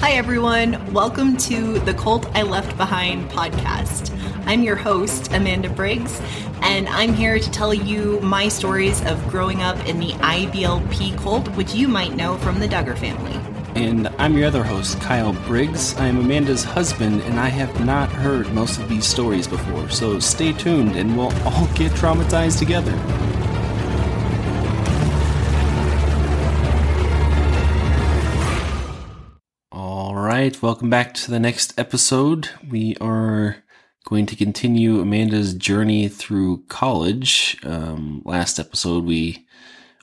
Hi, everyone. Welcome to the Cult I Left Behind podcast. I'm your host, Amanda Briggs, and I'm here to tell you my stories of growing up in the IBLP cult, which you might know from the Duggar family. And I'm your other host, Kyle Briggs. I am Amanda's husband, and I have not heard most of these stories before, so stay tuned and we'll all get traumatized together. Right, welcome back to the next episode. We are going to continue Amanda's journey through college. Um, last episode, we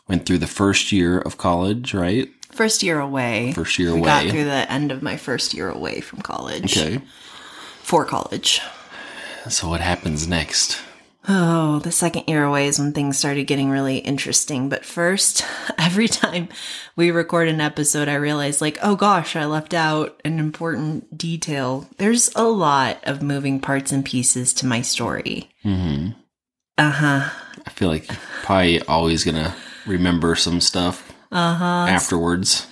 went through the first year of college, right? First year away. First year We away. got through the end of my first year away from college. Okay. For college. So what happens next? Oh, the second year away is when things started getting really interesting. But first, every time we record an episode, I realize, like, oh gosh, I left out an important detail. There's a lot of moving parts and pieces to my story. hmm Uh huh. I feel like you're probably always gonna remember some stuff Uh huh. afterwards.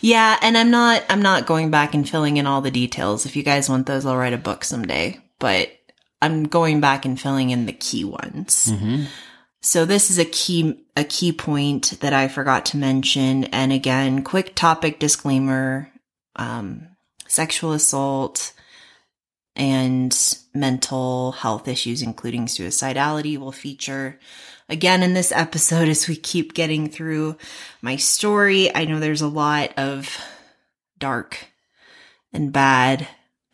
Yeah, and I'm not I'm not going back and filling in all the details. If you guys want those, I'll write a book someday. But I'm going back and filling in the key ones. hmm So this is a key a key point that I forgot to mention. And again, quick topic disclaimer: um, sexual assault and mental health issues, including suicidality, will feature again in this episode as we keep getting through my story. I know there's a lot of dark and bad.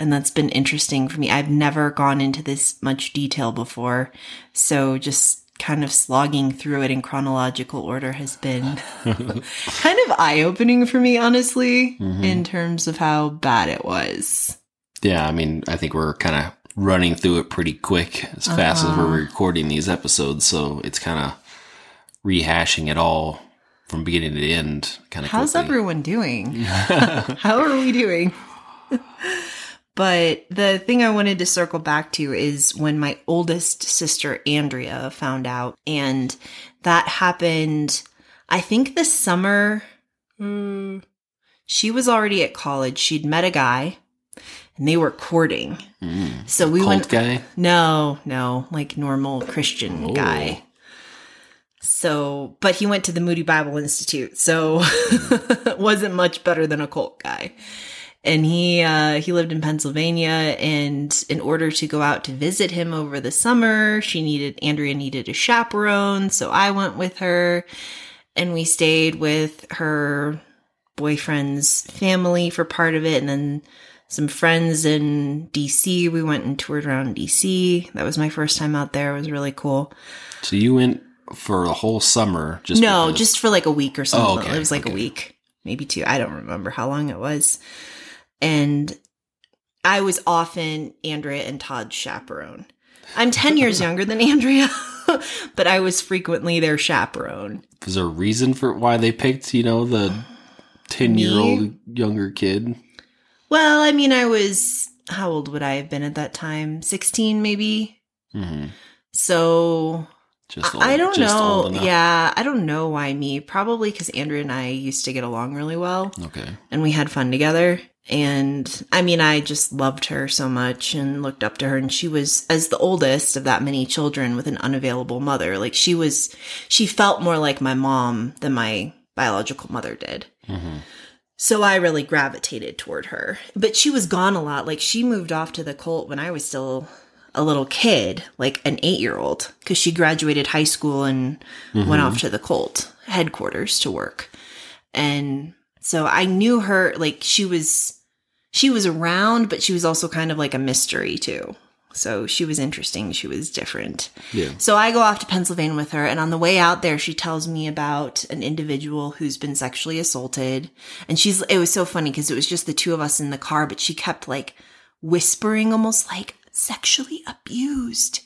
And that's been interesting for me. I've never gone into this much detail before. So just kind of slogging through it in chronological order has been kind of eye opening for me, honestly, Mhm. in terms of how bad it was. Yeah, I mean, I think we're kind of running through it pretty quick as fast as Uh-huh. we're recording these episodes, so it's kind of rehashing it all from beginning to end. Kind of. How's everyone doing? How are we doing? but the thing I wanted to circle back to is when my oldest sister, Andrea, found out. And that happened, I think, this summer. Mm, she was already at college. She'd met a guy and they were courting. Mm. So we Cult went. guy? No, no, like normal Christian Oh. guy. So, but he went to the Moody Bible Institute, so wasn't much better than a cult guy. And he uh, he lived in Pennsylvania, and in order to go out to visit him over the summer, she needed Andrea needed a chaperone, so I went with her, and we stayed with her boyfriend's family for part of it, and then some friends in DC. We went and toured around DC. That was my first time out there. It was really cool. So you went for a whole summer? Just no, because- just for like a week or something. Oh, okay, It was like a week, maybe two. I don't remember how long it was. And I was often Andrea and Todd's chaperone. I'm 10 years younger than Andrea, but I was frequently their chaperone. Was there a reason for why they picked, you know, the ten-year-old younger kid? Well, I mean, I was, how old would I have been at that time? 16, maybe? hmm So Just I I don't just know. old. Yeah, I don't know why me. Probably because Andrea and I used to get along really well Okay. and we had fun together. And I mean, I just loved her so much and looked up to her. And she was, as the oldest of that many children with an unavailable mother, like she was, she felt more like my mom than my biological mother did. hmm So I really gravitated toward her. But she was gone a lot. Like she moved off to the cult when I was still a little kid, like an eight year old, because she graduated high school and went off to the cult headquarters to work. And so I knew her, like she was, she was around, but she was also kind of like a mystery too. So she was interesting. She was different. Yeah. So I go off to Pennsylvania with her, and on the way out there, she tells me about an individual who's been sexually assaulted. And she's, it was so funny because it was just the two of us in the car, but she kept like whispering, almost like sexually abused.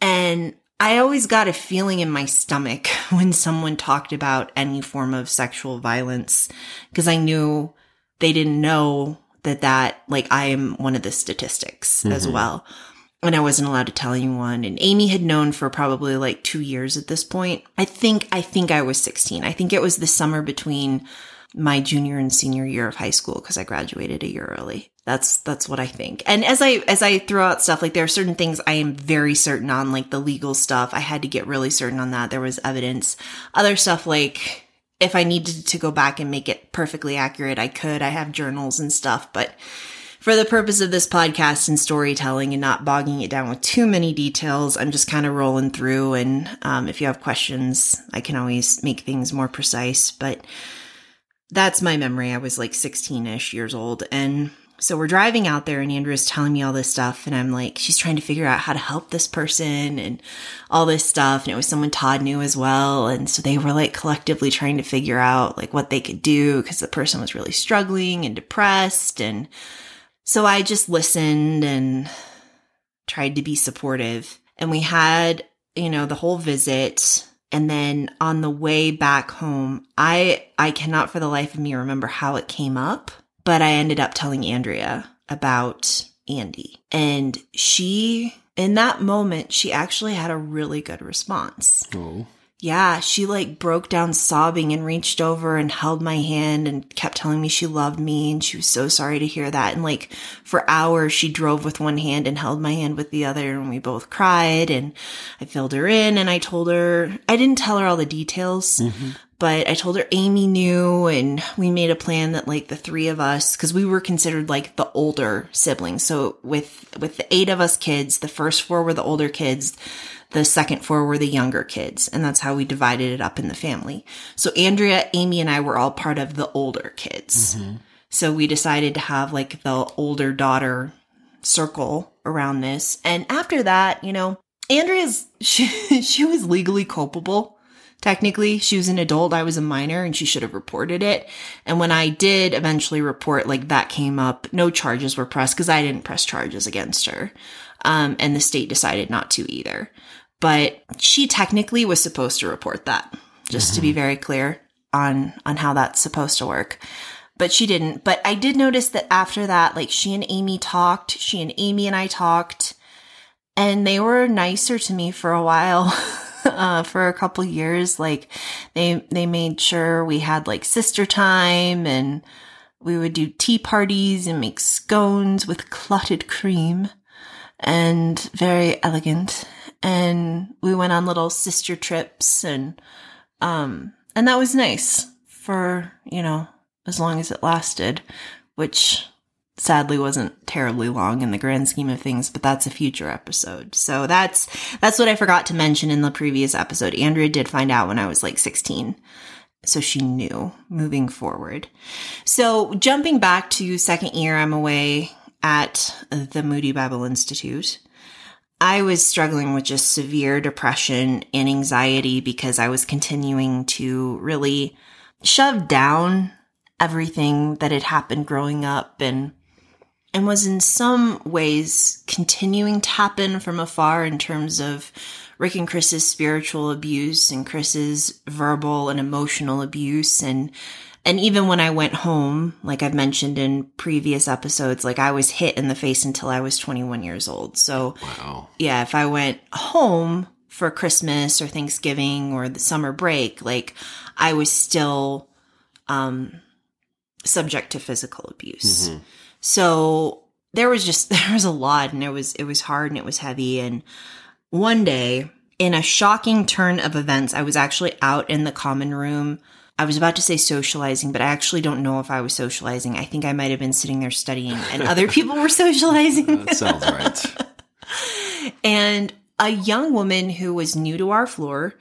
And I always got a feeling in my stomach when someone talked about any form of sexual violence because I knew they didn't know that that like I am one of the statistics as Mhm. well. And I wasn't allowed to tell anyone. And Amy had known for probably like two years at this point. I think, I think I was 16. I think it was the summer between my junior and senior year of high school because I graduated a year early. That's that's what I think. And as I as I throw out stuff like there are certain things I am very certain on like the legal stuff. I had to get really certain on that. There was evidence. Other stuff like if I needed to go back and make it perfectly accurate, I could. I have journals and stuff, but for the purpose of this podcast and storytelling and not bogging it down with too many details, I'm just kind of rolling through. And um, if you have questions, I can always make things more precise. But that's my memory. I was like 16 ish years old. And so we're driving out there, and Andrea's telling me all this stuff. And I'm like, she's trying to figure out how to help this person and all this stuff. And it was someone Todd knew as well. And so they were like collectively trying to figure out like what they could do because the person was really struggling and depressed. And so I just listened and tried to be supportive. And we had, you know, the whole visit. And then on the way back home, I I cannot for the life of me remember how it came up, but I ended up telling Andrea about Andy. And she in that moment, she actually had a really good response. Oh. Yeah, she like broke down sobbing and reached over and held my hand and kept telling me she loved me and she was so sorry to hear that. And like for hours, she drove with one hand and held my hand with the other and we both cried and I filled her in and I told her, I didn't tell her all the details, mm-hmm. But I told her Amy knew and we made a plan that like the three of us, cause we were considered like the older siblings. So with, with the eight of us kids, the first four were the older kids the second four were the younger kids, and that's how we divided it up in the family. So Andrea, Amy, and I were all part of the older kids. Mm-hmm. So we decided to have like the older daughter circle around this. And after that, you know, Andrea's she, she was legally culpable. Technically, she was an adult, I was a minor, and she should have reported it. And when I did eventually report, like that came up, no charges were pressed because I didn't press charges against her. Um, and the state decided not to either. But she technically was supposed to report that just to be very clear on on how that's supposed to work. But she didn't. But i did notice that after that like she and amy talked she and amy and i talked and they were nicer to me for a while uh, for a couple years like they they made sure we had like sister time and we would do tea parties and make scones with clotted cream and very elegant. And we went on little sister trips and um and that was nice for you know as long as it lasted which sadly wasn't terribly long in the grand scheme of things but that's a future episode. So that's that's what i forgot to mention in the previous episode. Andrea did find out when i was like 16 so she knew moving forward. So jumping back to second year i'm away at the moody bible institute. I was struggling with just severe depression and anxiety because I was continuing to really shove down everything that had happened growing up and and was in some ways continuing to happen from afar in terms of Rick and Chris's spiritual abuse and Chris's verbal and emotional abuse and and even when I went home, like I've mentioned in previous episodes, like I was hit in the face until I was 21 years old. So, Wow. yeah, if I went home for Christmas or Thanksgiving or the summer break, like I was still um subject to physical abuse. Mhm. So there was just there was a lot and it was it was hard and it was heavy and one day in a shocking turn of events I was actually out in the common room I was about to say socializing, but I actually don't know if I was socializing. I think I might have been sitting there studying and other people were socializing. That sounds right. and a young woman who was new to our floor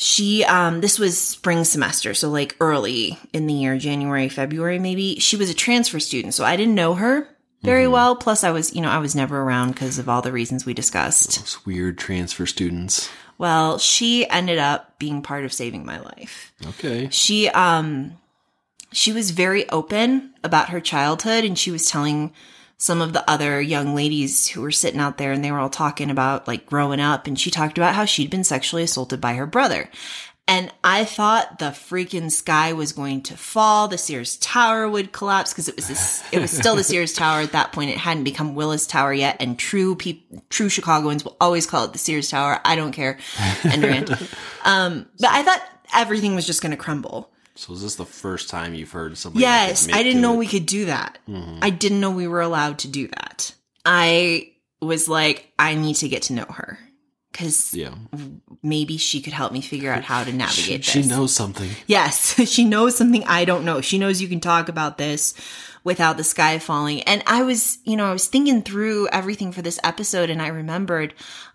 she um this was spring semester so like early in the year january february maybe. She was a transfer student so i didn't know her very well. Plus i was you know i was never around because of all the reasons we discussed. Those weird transfer students. well she ended up being part of saving my life. Okay. she um she was very open about her childhood and she was telling some of the other young ladies who were sitting out there and they were all talking about like growing up and she talked about how she'd been sexually assaulted by her brother and I thought the freaking sky was going to fall. The Sears Tower would collapse because it was this, it was still the Sears Tower at that point. It hadn't become Willis Tower yet. And true people, true Chicagoans will always call it the Sears Tower. I don't care. And um, but I thought everything was just going to crumble. So is this the first time you've heard somebody? Yes, I didn't know it? we could do that. Mhm. I didn't know we were allowed to do that. I was like, I need to get to know her because Yeah, maybe she could help me figure out how to navigate she this. knows something. Yes, she knows something I don't know. She knows you can talk about this without the sky falling. And I was, you know, I was thinking through everything for this episode and I remembered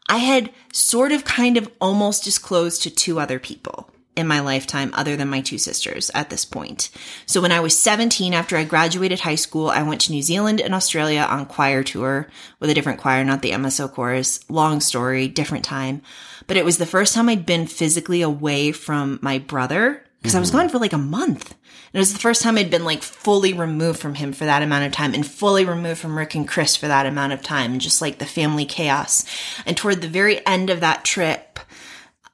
I had sort of kind of almost disclosed to two other people in my lifetime other than my two sisters at this point. So when I was 17 after I graduated high school, I went to New Zealand and Australia on choir tour with a different choir, not the MSO chorus. Long story, different time. But it was the first time I'd been physically away from my brother because I was mm-hmm. gone for like a month. And it was the first time I'd been like fully removed from him for that amount of time and fully removed from Rick and Chris for that amount of time just like the family chaos. And toward the very end of that trip,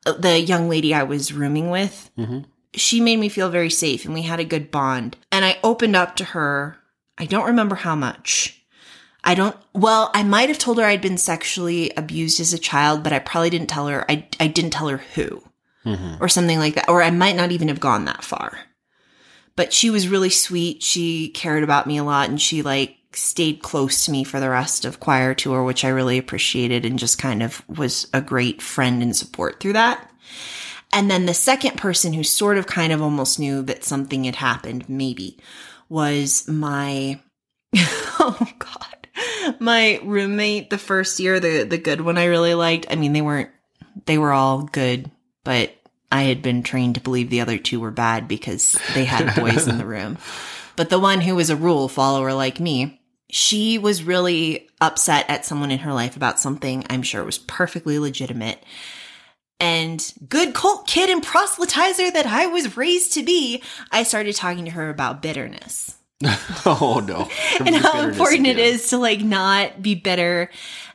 the young lady I was rooming with, mm-hmm. she made me feel very safe and we had a good bond. And I opened up to her. I don't remember how much. I don't, well, I might have told her I'd been sexually abused as a child, but I probably didn't tell her, I, I didn't tell her who mm-hmm. or something like that. Or I might not even have gone that far. But she was really sweet. She cared about me a lot and she like stayed close to me for the rest of choir tour, which I really appreciated and just kind of was a great friend and support through that. And then the second person who sort of kind of almost knew that something had happened, maybe, was my, oh God, my roommate the first year, the, the good one I really liked. I mean, they weren't, they were all good, but I had been trained to believe the other two were bad because they had boys in the room. But the one who was a rule follower like me, she was really upset at someone in her life about something I'm sure it was perfectly legitimate. And good cult kid and proselytizer that I was raised to be, I started talking to her about bitterness oh no! and how important it again. is to like not be bitter.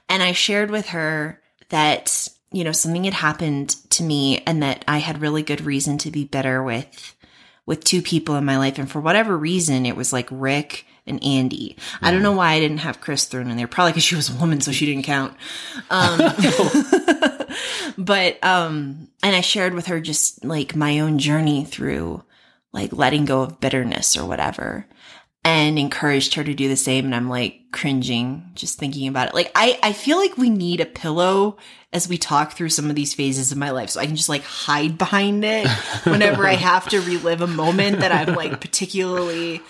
And I shared with her that, you know, something had happened to me and that I had really good reason to be bitter with with two people in my life. And for whatever reason, it was like Rick and Andy. I don't know why I didn't have Chris thrown in there. Probably because she was a woman, so she didn't count. Um, but um, and I shared with her just like my own journey through like letting go of bitterness or whatever and encouraged her to do the same and i'm like cringing just thinking about it like i i feel like we need a pillow as we talk through some of these phases of my life so i can just like hide behind it whenever i have to relive a moment that i'm like particularly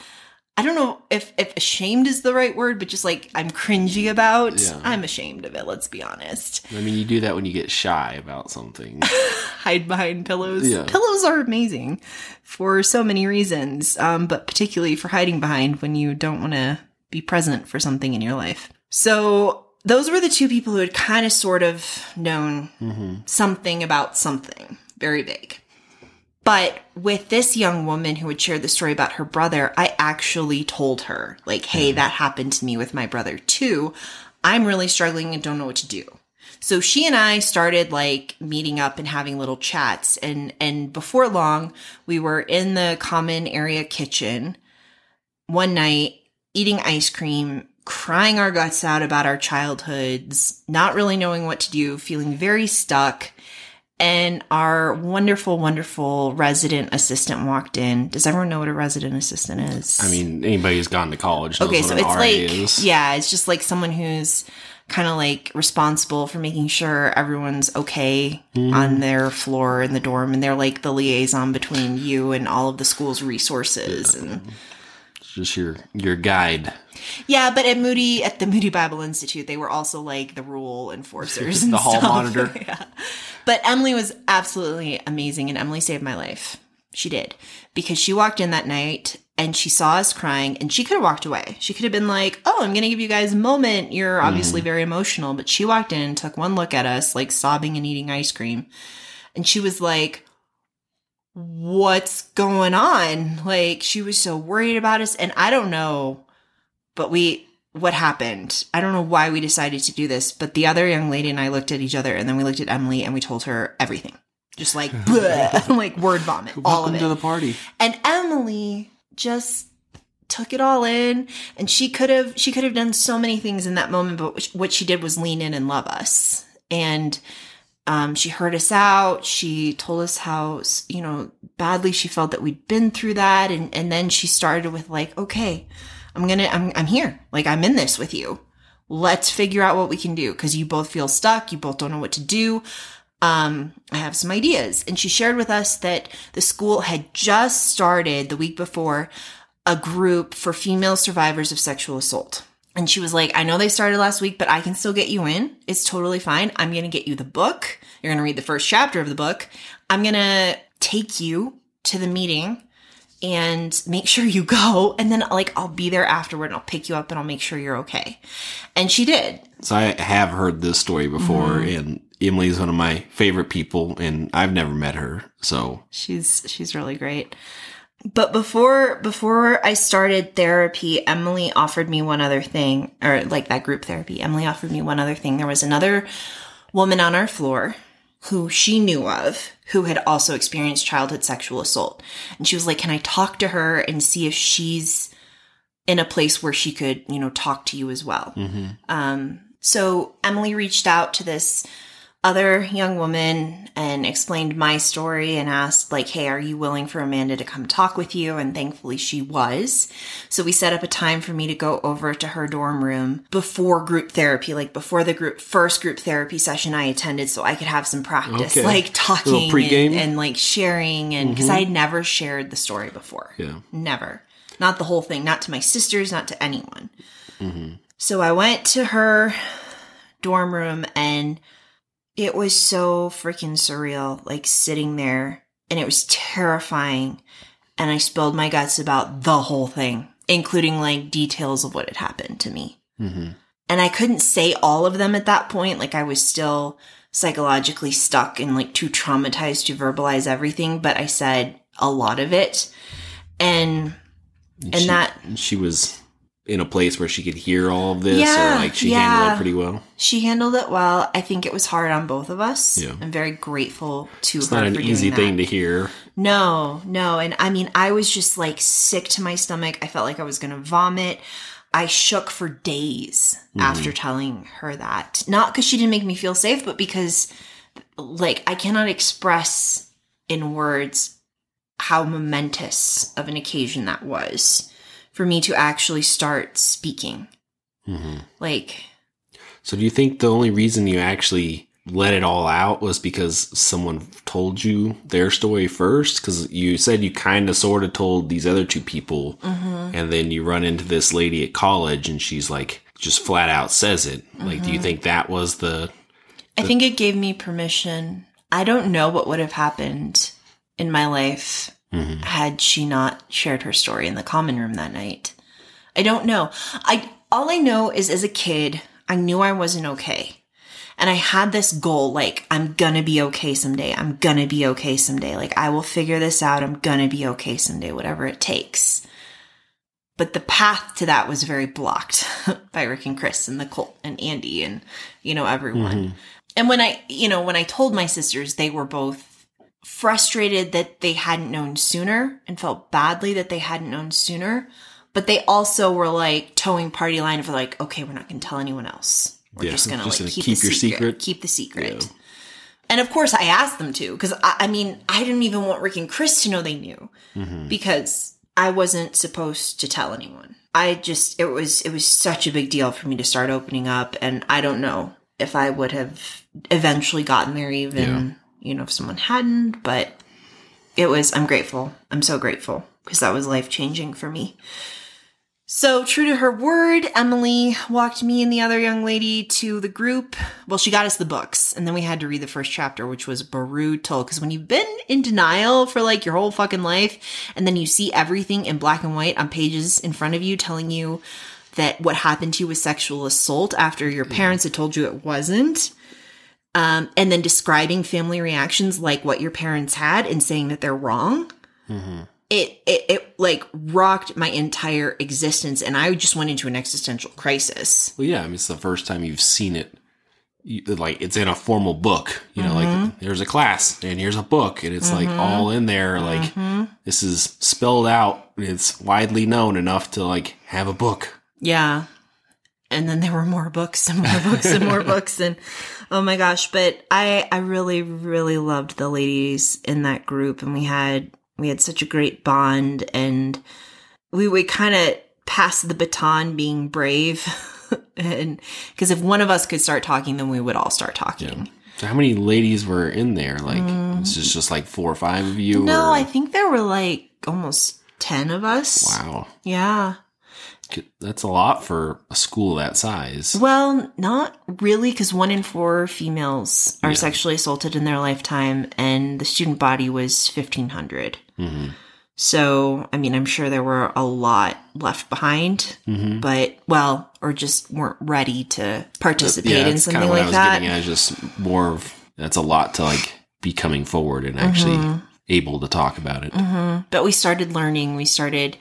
i don't know if if ashamed is the right word but just like i'm cringy about Yeah. i'm ashamed of it let's be honest I mean, you do that when you get shy about something. hide behind pillows. Yeah. Pillows are amazing for so many reasons, um, but particularly for hiding behind when you don't want to be present for something in your life. So those were the two people who had kind of sort of known something about something very vague. But with this young woman who had shared the story about her brother, I actually told her, like, hey, mm-hmm. that happened to me with my brother too. I'm really struggling and don't know what to do. So she and I started like meeting up and having little chats and and before long we were in the common area kitchen one night eating ice cream, crying our guts out about our childhoods, not really knowing what to do, feeling very stuck. And our wonderful, wonderful resident assistant walked in. Does everyone know what a resident assistant is? I mean, anybody who's gone to college knows okay, so it's RA like, is. yeah, it's just like someone who's kind of like responsible for making sure everyone's okay Mm-hmm. on their floor in the dorm. And they're like the liaison between you and all of the school's resources. And It's just your your guide. Yeah, but at Moody, at the Moody Bible Institute, they were also like the rule enforcers. and The hall stuff. monitor. yeah. But Emily was absolutely amazing, and Emily saved my life. She did. Because she walked in that night and she saw us crying, and she could have walked away. She could have been like, Oh, I'm going to give you guys a moment. You're mm-hmm. obviously very emotional. But she walked in and took one look at us, like sobbing and eating ice cream. And she was like, What's going on? Like, she was so worried about us. And I don't know but we what happened i don't know why we decided to do this but the other young lady and i looked at each other and then we looked at emily and we told her everything just like like word vomit all Welcome of to it the party. and emily just took it all in and she could have she could have done so many things in that moment but what she did was lean in and love us and um, she heard us out. She told us how, you know, badly she felt that we'd been through that. And, and then she started with like, okay, I'm to, I'm, I'm here. Like, I'm in this with you. Let's figure out what we can do. Cause you both feel stuck. You both don't know what to do. Um, I have some ideas. And she shared with us that the school had just started the week before a group for female survivors of sexual assault. And she was like, I know they started last week, but I can still get you in. It's totally fine. I'm going to get you the book. You're going to read the first chapter of the book. I'm going to take you to the meeting and make sure you go. And then like, I'll be there afterward and I'll pick you up and I'll make sure you're okay. And she did. So I have heard this story before mm-hmm. and Emily's one of my favorite people and I've never met her. So she's, she's really great. But before before I started therapy, Emily offered me one other thing, or like that group therapy. Emily offered me one other thing. There was another woman on our floor who she knew of who had also experienced childhood sexual assault. And she was like, "Can I talk to her and see if she's in a place where she could, you know, talk to you as well?" Mm-hmm. Um, so Emily reached out to this other young woman and explained my story and asked like hey are you willing for amanda to come talk with you? And thankfully she was. So we set up a time for me to go over to her dorm room before group therapy like before the group first group therapy session i attended so i could have some practice okay. like talking and, and, like sharing and because mm-hmm. i had never shared the story before. Yeah. Never. Not the whole thing. Not to my sisters not to anyone. Mm-hmm. so i went to her dorm room and it was so freaking surreal, like sitting there, and it was terrifying. And I spilled my guts about the whole thing, including like details of what had happened to me. Mm-hmm. And I couldn't say all of them at that point. Like I was still psychologically stuck and like too traumatized to verbalize everything, but I said a lot of it. And, and, she, that she was in a place where she could hear all of this yeah, or like she yeah. handled it pretty well? She handled it well. I think it was hard on both of us. Yeah. I'm very grateful to her. it's not an easy thing to hear. No no and i mean i was just like sick to my stomach. I felt like i was gonna vomit. I shook for days mm-hmm. after telling her that. Not because she didn't make me feel safe but because like i cannot express in words how momentous of an occasion that was for me to actually start speaking. Mm-hmm. Like, so do you think the only reason you actually let it all out was because someone told you their story first? Because you said you kind of sort of told these other two people, mm-hmm. and then you run into this lady at college, and she's like, just flat out says it. Mm-hmm. Like, do you mm-hmm. think that was the, the? I think it gave me permission. I don't know what would have happened in my life mm-hmm. had she not shared her story in the common room that night. I don't know. I all I know is as a kid, I knew I wasn't okay. And I had this goal like I'm going to be okay someday. I'm going to be okay someday. Like I will figure this out. I'm going to be okay someday whatever it takes. But the path to that was very blocked by Rick and Chris and the Colt and Andy and you know everyone. Mm-hmm. And when I, you know, when I told my sisters, they were both frustrated that they hadn't known sooner and felt badly that they hadn't known sooner. But they also were like toeing party line for like, okay, we're not going to tell anyone else. We're yeah, just going to like keep, keep your secret, secret, Keep the secret. Yeah. And of course, I asked them to because I, I, mean, I didn't even want Rick and Chris to know they knew mm-hmm. because I wasn't supposed to tell anyone. I just it was it was such a big deal for me to start opening up, and I don't know if I would have eventually gotten there even you know, if someone hadn't, but it was, I'm grateful. I'm so grateful because that was life changing for me. So, true to her word, Emily walked me and the other young lady to the group. Well, she got us the books, and then we had to read the first chapter, which was brutal. Because when you've been in denial for like your whole fucking life, and then you see everything in black and white on pages in front of you telling you that what happened to you was sexual assault after your mm. parents had told you it wasn't, um, and then describing family reactions like what your parents had and saying that they're wrong. Mm-hmm. It, it it like rocked my entire existence, and I just went into an existential crisis. Well, yeah, I mean, it's the first time you've seen it. You, like it's in a formal book, you know, mm-hmm. like there's a class and here's a book, and it's mm-hmm. like all in there. Like mm-hmm. this is spelled out. It's widely known enough to like have a book. Yeah, and then there were more books and more books and more books and oh my gosh but i i really really loved the ladies in that group and we had we had such a great bond and we would kind of pass the baton being brave and because if one of us could start talking then we would all start talking So how many ladies were in there? Like, it's just, just like four or five of you? Mm. no or- i think there were like almost 10 of us Wow. yeah That's a lot for a school that size. Well, not really, because one in four females are Yeah. sexually assaulted in their lifetime, and the student body was 1,500. hmm So, I mean, I'm sure there were a lot left behind, hmm but, well, or just weren't ready to participate yeah, in something of what I like was that. getting at. Just more of that's a lot to like be coming forward and actually Mm-hmm. able to talk about it. hmm But we started learning. We started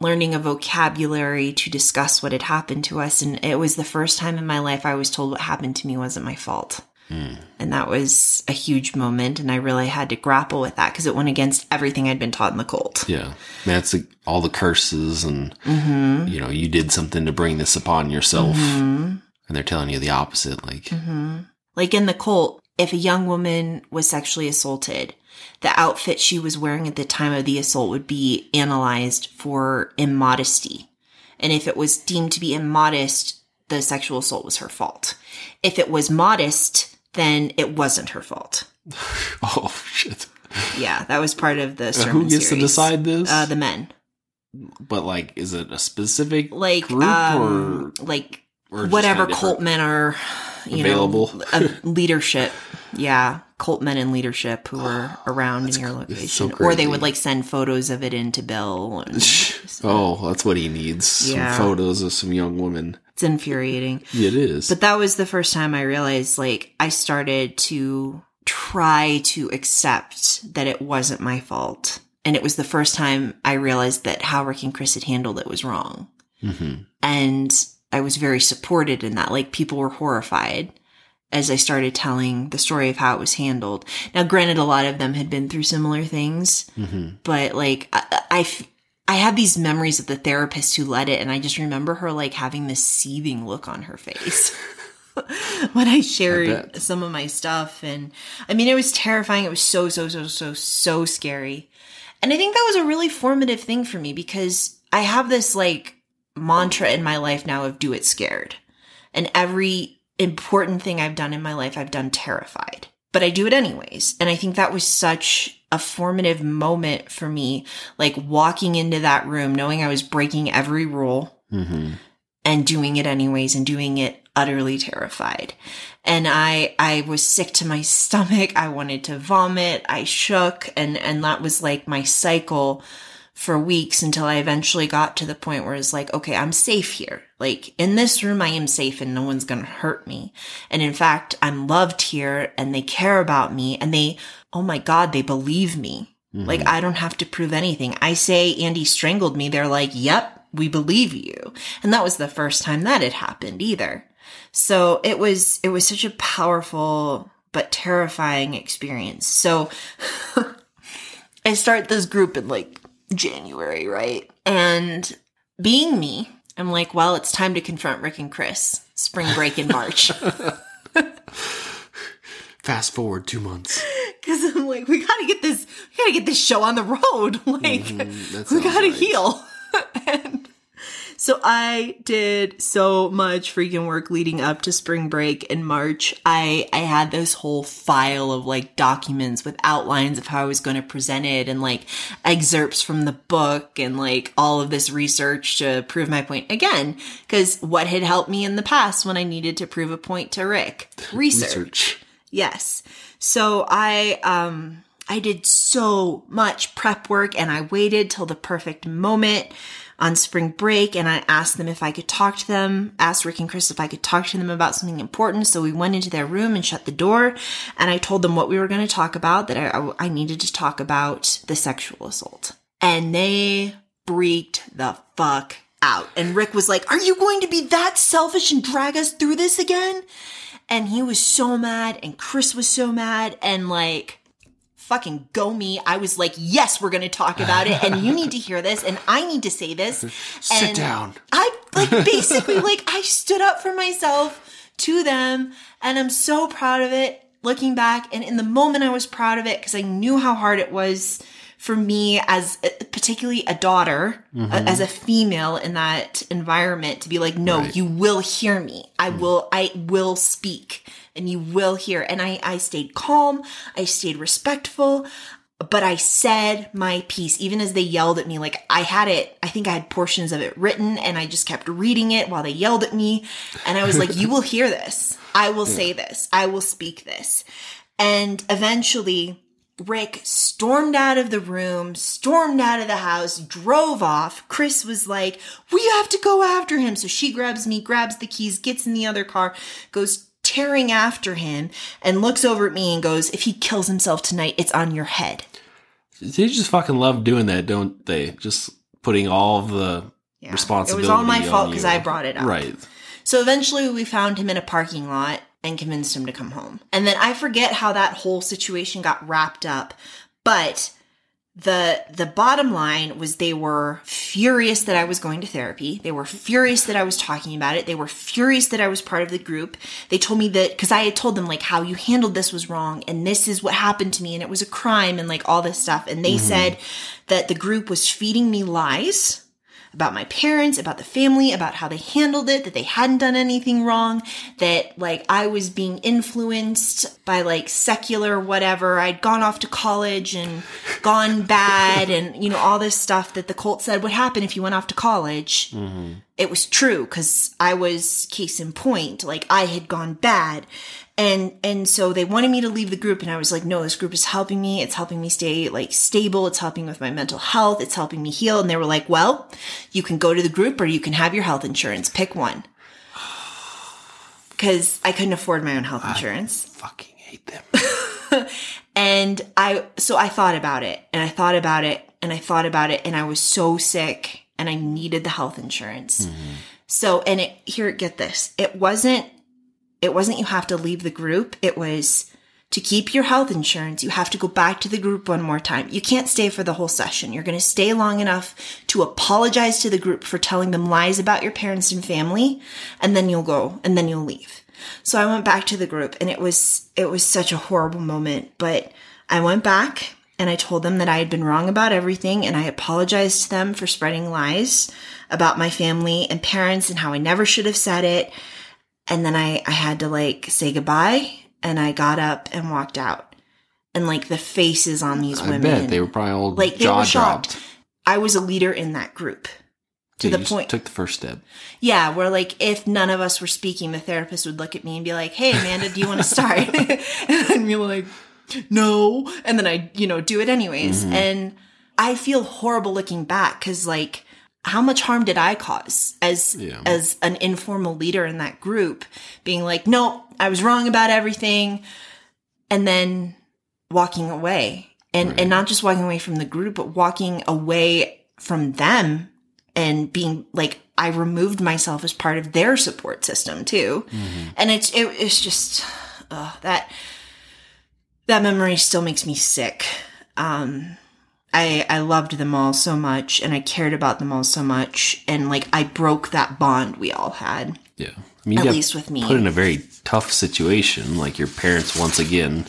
learning a vocabulary to discuss what had happened to us. And it was the first time in my life I was told what happened to me wasn't my fault. Mm. And that was a huge moment. And I really had to grapple with that because it went against everything I'd been taught in the cult. Yeah, that's like, all the curses and hmm you know you did something to bring this upon yourself, hmm and they're telling you the opposite. Like, hmm Like in the cult, if a young woman was sexually assaulted, the outfit she was wearing at the time of the assault would be analyzed for immodesty. And if it was deemed to be immodest, the sexual assault was her fault. If it was modest, then it wasn't her fault. oh shit, Yeah, that was part of the Uh, sermon who gets series. to decide this? Uh, the men. but like, is it a specific Like, group um, like or, or whatever cult men are, you Available. know, leadership. Yeah, cult men in leadership who were around in your it's so location, or they would like send photos of it into Bill. And Oh, that's what he needs. Yeah. Some photos of some young women. it's infuriating. It is. But that was the first time I realized, like, I started to try to accept that it wasn't my fault. And it was the first time I realized that how Rick and Chris had handled it was wrong. hmm And I was very supported in that. Like, people were horrified as I started telling the story of how it was handled. Now, granted, a lot of them had been through similar things, hmm but like, I, I, f- I have these memories of the therapist who led it, and I just remember her like having this seething look on her face. when I shared bet. some of my stuff. And I mean, it was terrifying. It was so, so, so, so, so scary. And I think that was a really formative thing for me because I have this like mantra in my life now of do it scared. And every important thing I've done in my life, I've done terrified. But I do it anyways. And I think that was such a formative moment for me, like walking into that room, knowing I was breaking every rule hmm and doing it anyways and doing it utterly terrified. And I, I was sick to my stomach. I wanted to vomit. I shook and, and that was like my cycle for weeks until I eventually got to the point where it's like, okay, I'm safe here. Like in this room, I am safe and no one's going to hurt me. And in fact, I'm loved here and they care about me and they, oh my God, they believe me. Mm-hmm. Like I don't have to prove anything. I say Andy strangled me. They're like, yep, we believe you. And that was the first time that had happened either. So it was, it was such a powerful but terrifying experience. So I start this group in like January, right? And being me, I'm like, well, it's time to confront Rick and Chris. Spring break in March. Fast forward two months. Cause I'm like, we gotta get this, we gotta get this show on the road. Like, Mhm, we gotta right. heal. and so I did so much freaking work leading up to spring break in March. I, I had this whole file of like documents with outlines of how I was going to present it and like excerpts from the book and like all of this research to prove my point again. Cause what had helped me in the past when I needed to prove a point to Rick? Research. Yes. So I um I did so much prep work and I waited till the perfect moment on spring break and I asked them if I could talk to them, asked Rick and Chris if I could talk to them about something important. So we went into their room and shut the door and I told them what we were going to talk about, that I, I needed to talk about the sexual assault. And they freaked the fuck out. And Rick was like, Are you going to be that selfish and drag us through this again? And he was so mad, and Chris was so mad, and like, fucking go me. I was like, yes, we're going to talk about it. And you need to hear this. And I need to say this. Sit And down. I like basically like I stood up for myself to them and I'm so proud of it looking back and in the moment I was proud of it because I knew how hard it was for me as a- particularly a daughter a- mm-hmm. as a female in that environment to be like no Right. you will hear me I mm. will I will speak and you will hear and I I stayed calm I stayed respectful but I said my piece, even as they yelled at me. Like I had it, I think I had portions of it written and I just kept reading it while they yelled at me. And I was like, you will hear this. I will say this. I will speak this. And eventually, Rick stormed out of the room, stormed out of the house, drove off. Chris was like, we have to go after him. So she grabs me, grabs the keys, gets in the other car, goes tearing after him, and looks over at me and goes, if he kills himself tonight, it's on your head. They just fucking love doing that, don't they? Just putting all the Yeah. responsibility. It was all my fault because. I brought it up. Right. So eventually we found him in a parking lot and convinced him to come home. And then I forget how that whole situation got wrapped up, but the the bottom line was they were furious that I was going to therapy. They were furious that I was talking about it. They were furious that I was part of the group. They told me that cuz I had told them like how you handled this was wrong and this is what happened to me and it was a crime and like all this stuff and they mm-hmm. said that the group was feeding me lies about my parents, about the family, about how they handled it, that they hadn't done anything wrong, that like I was being influenced by like secular whatever. I'd gone off to college and gone bad and you know all this stuff that the cult said would happen if you went off to college. Mm-hmm. It was true because I was case in point, like I had gone bad. And and so they wanted me to leave the group and I was like, no, this group is helping me. It's helping me stay like stable. It's helping with my mental health. It's helping me heal. And they were like, well, you can go to the group or you can have your health insurance. Pick one. Cause I couldn't afford my own health insurance. Fucking hate them. And I, so I thought about it and I thought about it and I thought about it and I was so sick and I needed the health insurance. Mm-hmm. So, and it, here, get this. It wasn't, it wasn't you have to leave the group. It was to keep your health insurance. You have to go back to the group one more time. You can't stay for the whole session. You're going to stay long enough to apologize to the group for telling them lies about your parents and family. And then you'll go and then you'll leave. So I went back to the group and it was, it was such a horrible moment, but I went back and I told them that I had been wrong about everything and I apologized to them for spreading lies about my family and parents and how I never should have said it. And then I, I had to like say goodbye and I got up and walked out. And like the faces on these I women. bet they were probably all like they jaw shocked. dropped. I was a leader in that group. To the point Took the first step. yeah, where like if none of us were speaking, the therapist would look at me and be like, "Hey, Amanda, do you want to start?" and be like, "No," and then I, you know, do it anyways. Mm-hmm. And I feel horrible looking back because like, how much harm did I cause as Yeah. as an informal leader in that group, being like, "No, I was wrong about everything," and then walking away, and and not just walking away from the group, but walking away from them and being like I removed myself as part of their support system too, and it's it, it's just uh, that that memory still makes me sick. Um, I I loved them all so much, and I cared about them all so much, and like I broke that bond we all had. Yeah. I mean, At least with me. Put in a very tough situation. Like your parents, once again,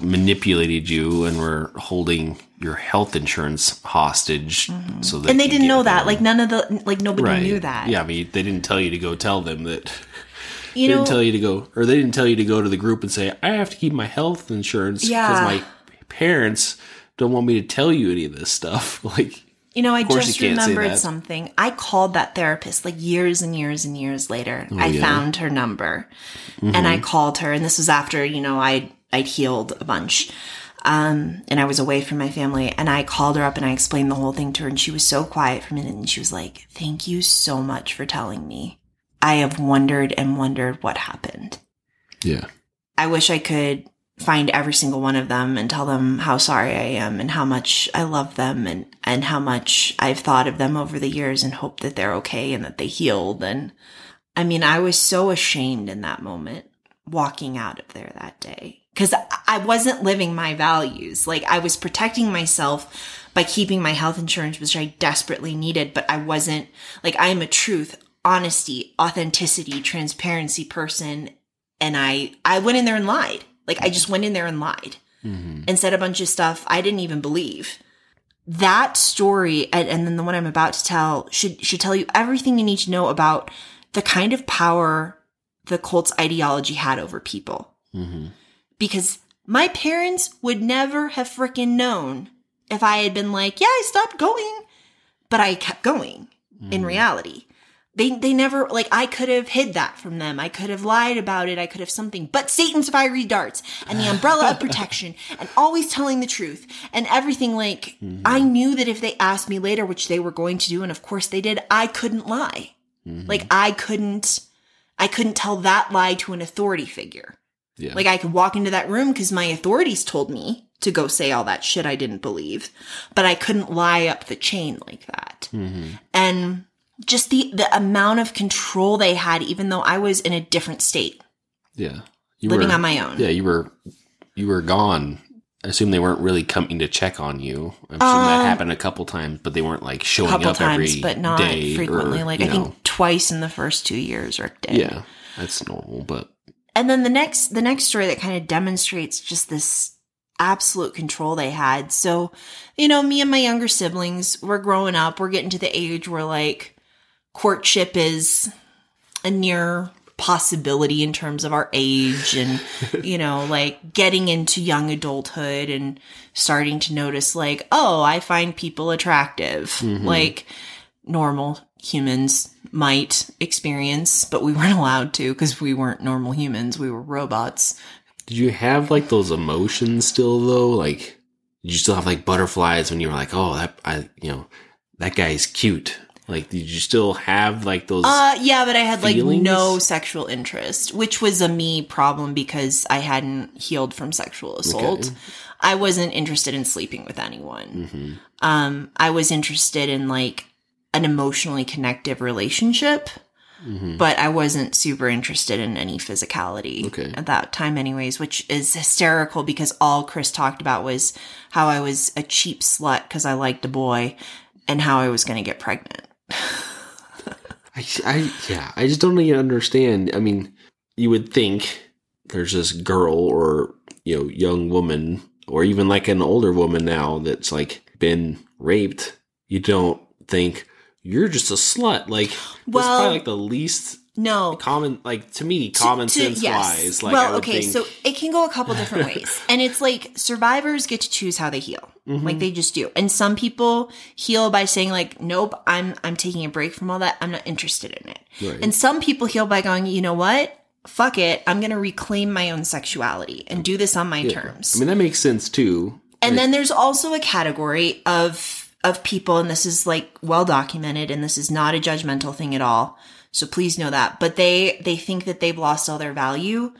manipulated you and were holding your health insurance hostage. Mm-hmm. So that And they didn't know that. Like none of the like nobody right. knew that. Yeah. I mean, they didn't tell you to go tell them that. you they know. didn't tell you to go, or they didn't tell you to go to the group and say, "I have to keep my health insurance because Yeah. my parents don't want me to tell you any of this stuff." Like, You know, I just you can't say remembered something. I called that therapist like years and years and years later. I Oh, yeah? Mm-hmm. found her number and I called her and this was after, you know, I I'd healed a bunch. Um, and I was away from my family and I called her up and I explained the whole thing to her and she was so quiet for a minute and she was like, "Thank you so much for telling me. I have wondered and wondered what happened." yeah, I wish I could find every single one of them and tell them how sorry I am and how much I love them and, and how much I've thought of them over the years and hope that they're okay and that they healed. And I mean, I was so ashamed in that moment walking out of there that day. because I wasn't living my values. Like I was protecting myself by keeping my health insurance, which I desperately needed, but I wasn't like I am a truth, honesty, authenticity, transparency person. And I, I went in there and lied. Like I just went in there and lied Mm-hmm. and said a bunch of stuff I didn't even believe. That story and, and then the one I'm about to tell should should tell you everything you need to know about the kind of power the cult's ideology had over people. Mm-hmm. Because my parents would never have frickin' known if I had been like, yeah, I stopped going, but I kept going in reality. They, they never, like, I could have hid that from them. I could have lied about it. I could have something, but Satan's fiery darts and the umbrella of protection and always telling the truth and everything. Like, I knew that if they asked me later, which they were going to do, and of course they did, I couldn't lie. Like, I couldn't, I couldn't tell that lie to an authority figure. Yeah. Like I could walk into that room because my authorities told me to go say all that shit I didn't believe, but I couldn't lie up the chain like that. Mm-hmm. And just the the amount of control they had, even though I was in a different state, yeah. You living were, on my own. Yeah, you were you were gone. I assume they weren't really coming to check on you. I'm assuming Um, that happened a couple times, but they weren't like showing couple up times, every but not day frequently. or, like I know. think twice in the first two years, Rick did. Yeah, that's normal, but And then the next the next story that kind of demonstrates just this absolute control they had. So, you know, me and my younger siblings, we're growing up, we're getting to the age where like courtship is a near possibility in terms of our age and you know like getting into young adulthood and starting to notice like oh i find people attractive mm-hmm. like normal humans might experience but we weren't allowed to because we weren't normal humans we were robots did you have like those emotions still though? Like, did you still have like butterflies when you were like, oh, that I, you know, that guy's cute. Like, did you still have like those? Uh, yeah, but I had like no sexual interest, which was a me problem because I hadn't healed from sexual assault. Okay. I wasn't interested in sleeping with anyone. Mhm. Um, I was interested in like an emotionally connective relationship, Mhm. but I wasn't super interested in any physicality Okay. at that time, anyways, which is hysterical because all Chris talked about was how I was a cheap slut because I liked a boy and how I was going to get pregnant. I, I, yeah, I just don't even understand. I mean, you would think there's this girl or you know young woman or even like an older woman now that's like been raped. You don't think you're just a slut. Like, that's Well- probably like the least No, common, like to me, common to- sense yes. wise. Like, well, okay, think, so it can go a couple different ways, and it's like survivors get to choose how they heal, Mm-hmm. like they just do. And some people heal by saying like, "Nope, I'm I'm taking a break from all that. I'm not interested in it." Right. And some people heal by going, "You know what? Fuck it. I'm gonna reclaim my own sexuality and do this on my terms." I mean, that makes sense too. And then there's also a category of of people, and this is like well documented, and this is not a judgmental thing at all. So please know that. But they they think that they've lost all their value,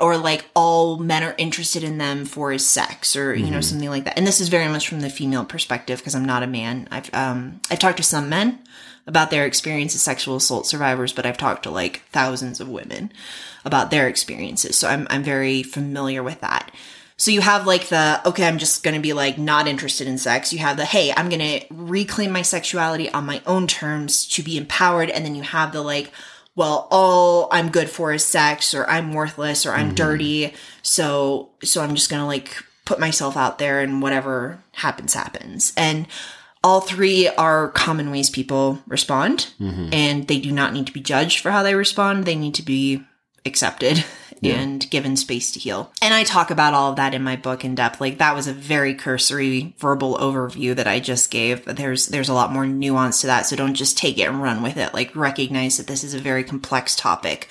or like all men are interested in them for is sex, or you know something like that. And this is very much from the female perspective because I'm not a man. I've um I've talked to some men about their experience as sexual assault survivors, but I've talked to like thousands of women about their experiences. So I'm I'm very familiar with that. So you have like the, okay, I'm just going to be like not interested in sex. You have the, hey, I'm going to reclaim my sexuality on my own terms to be empowered. And then you have the like, well, all I'm good for is sex or I'm worthless or I'm mm-hmm. dirty. So, so I'm just going to like put myself out there and whatever happens, happens. And all three are common ways people respond mm-hmm. and they do not need to be judged for how they respond. They need to be accepted and given space to heal. And I talk about all of that in my book in depth. Like that was a very cursory verbal overview that I just gave. But there's there's a lot more nuance to that. So don't just take it and run with it. Like recognize that this is a very complex topic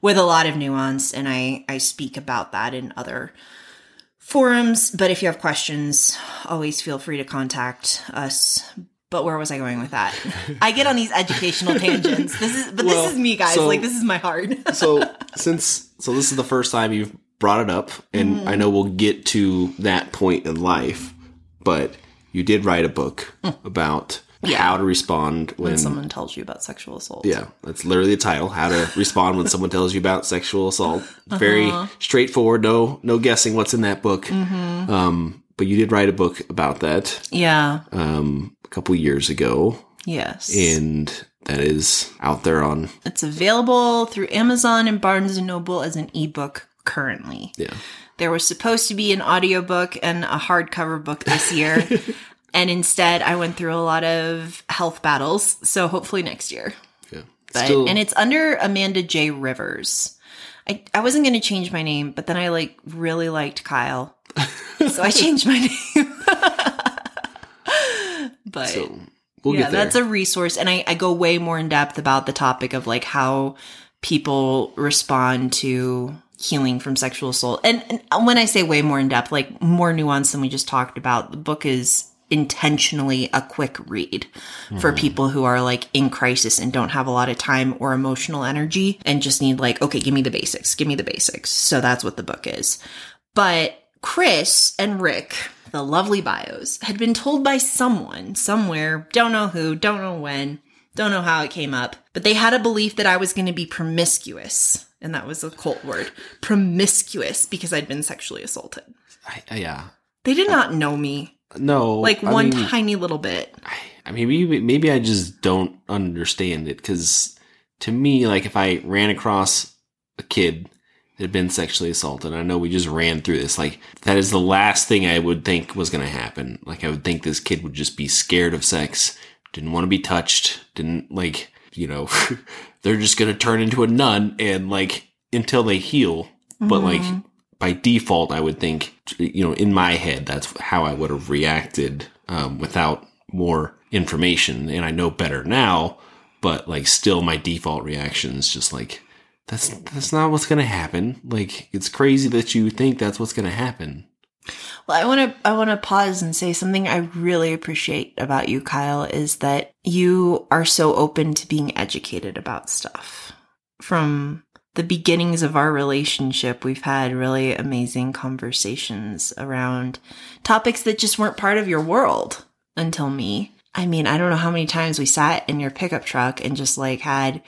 with a lot of nuance and I I speak about that in other forums, but if you have questions, always feel free to contact us. But where was I going with that? I get on these educational tangents. This is, but Well, this is me, guys. so- like this is my heart. so since so this is the first time you've brought it up and Mm-hmm. i know we'll get to that point in life but you did write a book Mm. about Yeah. how to respond when, when someone tells you about sexual assault. Yeah, that's literally the title. How to respond when someone tells you about sexual assault. Very Uh-huh. straightforward. No, no guessing what's in that book. Mm-hmm. Um, but you did write a book about that Yeah. um, a couple years ago, Yes. and that is out there on it's available through Amazon and Barnes and Noble as an ebook currently. yeah. There was supposed to be an audiobook and a hardcover book this year. and instead, I went through a lot of health battles. So hopefully next year. Yeah. But, Still, and it's under Amanda J. Rivers. I, I wasn't going to change my name, but then I like really liked Kyle. so I changed my name. But so we'll yeah, that's a resource. And I, I go way more in depth about the topic of like how people respond to healing from sexual assault. And, and when I say way more in depth, like more nuanced than we just talked about, the book is intentionally a quick read for hmm. people who are like in crisis and don't have a lot of time or emotional energy and just need like, okay, give me the basics, give me the basics. So that's what the book is. But Chris and Rick, the lovely bios, had been told by someone somewhere, don't know who, don't know when, don't know how it came up, but they had a belief that I was going to be promiscuous. And that was a cult word. Promiscuous because I'd been sexually assaulted. I, I- yeah. They did not know me, No, like I one mean, tiny little bit. I mean, maybe maybe I just don't understand it because to me, like if I ran across a kid had been sexually assaulted, I know we just ran through this. Like that is the last thing I would think was going to happen. Like I would think this kid would just be scared of sex, didn't want to be touched, didn't like you know, they're just going to turn into a nun and like until they heal. But like Mhm. by default, I would think, you know, in my head, that's how I would have reacted um, without more information. And I know better now, but like still my default reaction is just like, that's, that's not what's going to happen. Like, it's crazy that you think that's what's going to happen. Well, I want to I want to pause and say something I really appreciate about you, Kyle, is that you are so open to being educated about stuff. From the beginnings of our relationship, we've had really amazing conversations around topics that just weren't part of your world until me. I mean, I don't know how many times we sat in your pickup truck and just like had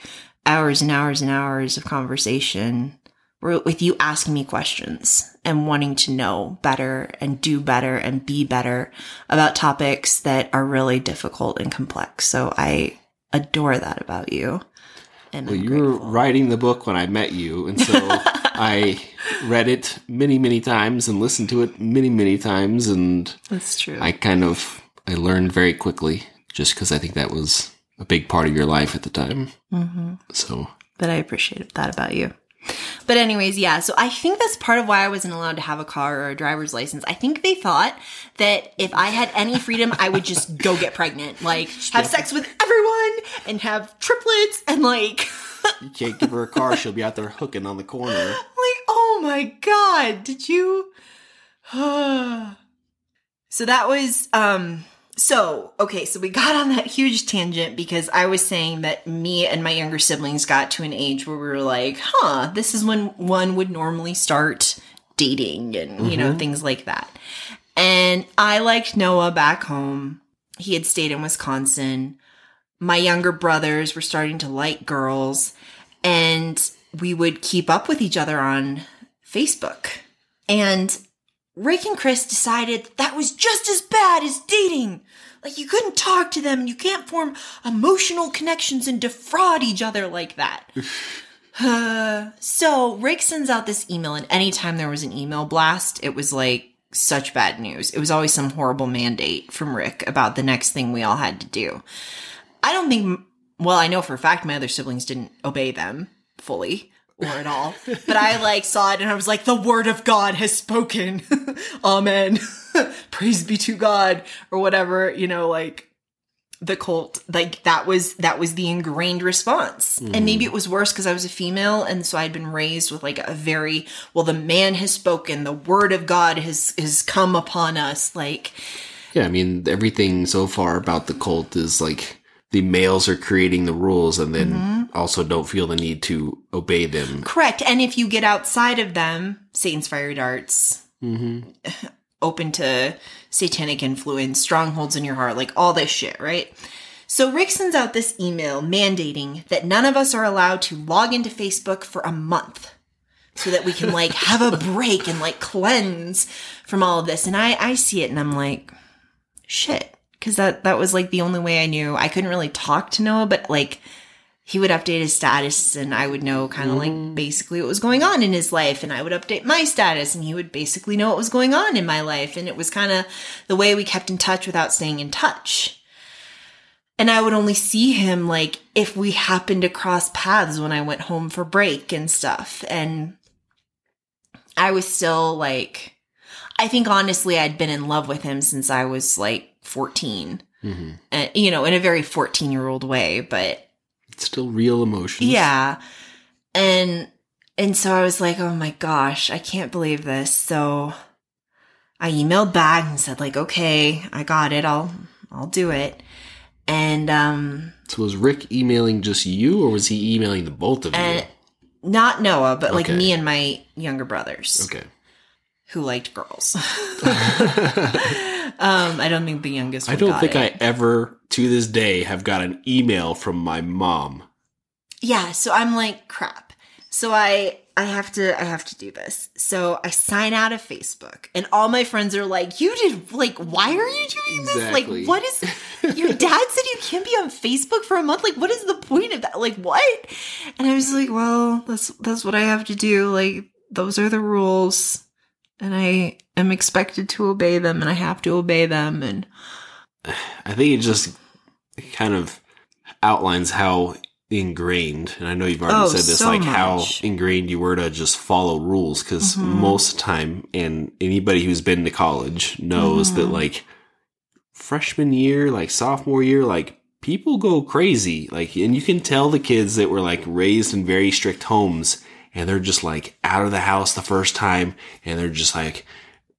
hours and hours and hours of conversation with you asking me questions and wanting to know better and do better and be better about topics that are really difficult and complex. So I adore that about you. And Well, I'm you were writing the book when I met you. And so I read it many, many times and listened to it many, many times. And That's true. I kind of, I learned very quickly just because I think that was a big part of your life at the time. hmm So But I appreciated that about you. But anyways, yeah. So I think that's part of why I wasn't allowed to have a car or a driver's license. I think they thought that if I had any freedom, I would just go get pregnant, like have sex with everyone and have triplets and like you can't give her a car; she'll be out there hooking on the corner. like oh my god did you so that was um so okay so we got on that huge tangent because i was saying that me and my younger siblings got to an age where we were like huh this is when one would normally start dating and you know mm-hmm. things like that and i liked noah back home he had stayed in wisconsin my younger brothers were starting to like girls and we would keep up with each other on Facebook. And Rick and Chris decided that, that was just as bad as dating. Like you couldn't talk to them and you can't form emotional connections and defraud each other like that. Uh, so Rick sends out this email and anytime there was an email blast, it was like such bad news. It was always some horrible mandate from Rick about the next thing we all had to do. I don't think, well, I know for a fact my other siblings didn't obey them fully or at all, but I like saw it and I was like, the word of God has spoken. Amen. Praise be to God or whatever, you know, like the cult like that was that was the ingrained response and mm-hmm. maybe it was worse because i was a female and so i'd been raised with like a very well the man has spoken the word of god has has come upon us like Yeah, I mean everything so far about the cult is like the males are creating the rules and then also don't feel the need to obey them. correct and if you get outside of them satan's fiery darts Mm-hmm. open to satanic influence strongholds in your heart like all this shit right So Rick sends out this email mandating that none of us are allowed to log into Facebook for a month so that we can like have a break and like cleanse from all of this. And I, I see it and I'm like, shit. Cause that, that was like the only way I knew. I couldn't really talk to Noah, but like he would update his status and I would know kind of like mm. basically what was going on in his life. And I would update my status and he would basically know what was going on in my life. And it was kind of the way we kept in touch without staying in touch. And I would only see him like if we happened to cross paths when I went home for break and stuff. And I was still like, I think honestly, I'd been in love with him since I was like 14, hmm and, you know, in a very 14 year old way, but It's still real emotions. yeah. And, and so I was like, oh my gosh, I can't believe this. So I emailed back and said like, okay, I got it. I'll, I'll do it. And, um, So was Rick emailing just you, or was he emailing the both of you? not Noah, but like me and my younger brothers okay. who liked girls. um, I don't think the youngest I don't think I ever, to this day, have got an email from my mom. Yeah, so I'm like, crap. So I I have to I have to do this. So I sign out of Facebook and all my friends are like, "You did like why are you doing this? Exactly. Like what is Your dad said you can't be on Facebook for a month. Like what is the point of that? Like what?" And I was like, "Well, that's that's what I have to do. Like those are the rules." And I am expected to obey them and I have to obey them and I think it just kind of outlines how ingrained, and I know you've already Oh, said this, so like how ingrained you were to just follow rules. Because Mhm. most of the time, and anybody who's been to college knows that, Mhm. like, freshman year, like sophomore year, like, people go crazy. Like, and you can tell the kids that were like raised in very strict homes and they're just like out of the house the first time and they're just like,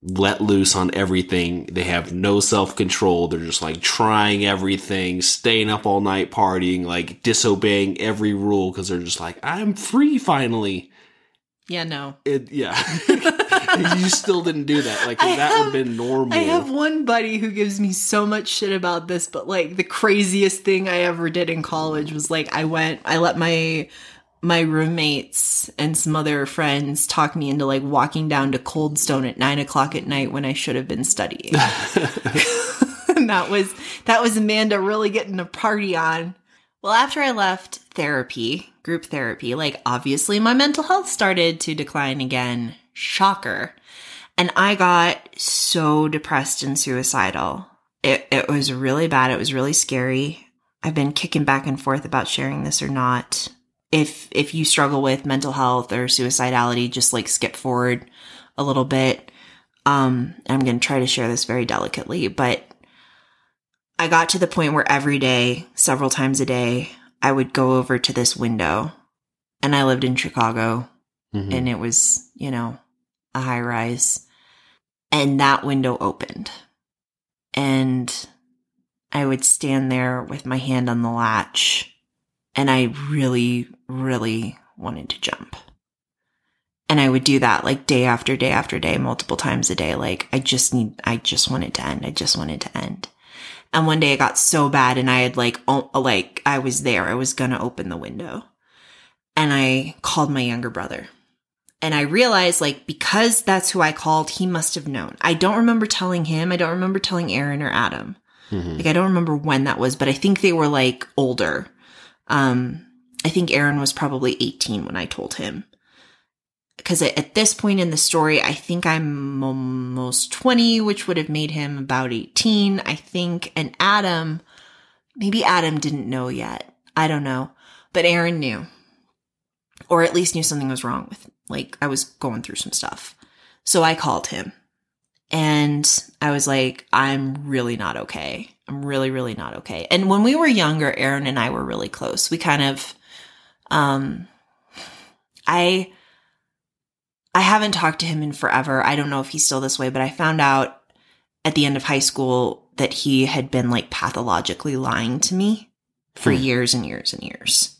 let loose on everything. They have no self control. They're just like trying everything, staying up all night partying, like disobeying every rule because they're just like, I'm free finally. yeah, no. It, yeah. You still didn't do that. Like, that would have been normal. I have one buddy who gives me so much shit about this, but like the craziest thing I ever did in college was like I went, I let my my roommates and some other friends talk me into like walking down to Cold Stone at nine o'clock at night when I should have been studying. and that was that was Amanda really getting a party on. Well, after I left therapy, group therapy, like obviously my mental health started to decline again. Shocker. And I got so depressed and suicidal. It, it was really bad. It was really scary. I've been kicking back and forth about sharing this or not. If if you struggle with mental health or suicidality, just like skip forward a little bit. Um, I'm going to try to share this very delicately, but I got to the point where every day, several times a day, I would go over to this window. And I lived in Chicago Mhm. and it was, you know, a high rise. And that window opened. And I would stand there with my hand on the latch. And I really, really wanted to jump. And I would do that like day after day after day, multiple times a day. Like, I just need, I just wanted to end. I just wanted to end. And one day it got so bad and I had like, oh, like, I was there. I was gonna open the window. And I called my younger brother. And I realized, like, because that's who I called, he must have known. I don't remember telling him. I don't remember telling Aaron or Adam. Mhm. Like, I don't remember when that was, but I think they were like older. Um, I think Aaron was probably 18 when I told him. Because at this point in the story, I think I'm almost 20, which would have made him about 18, I think. And Adam, maybe Adam didn't know yet. I don't know. But Aaron knew. Or at least knew something was wrong with, like, I was going through some stuff. So I called him. And I was like, I'm really not okay. I'm really, really not okay. And when we were younger, Aaron and I were really close. We kind of, um, I, I haven't talked to him in forever. I don't know if he's still this way, but I found out at the end of high school that he had been like pathologically lying to me for Hmm. years and years and years.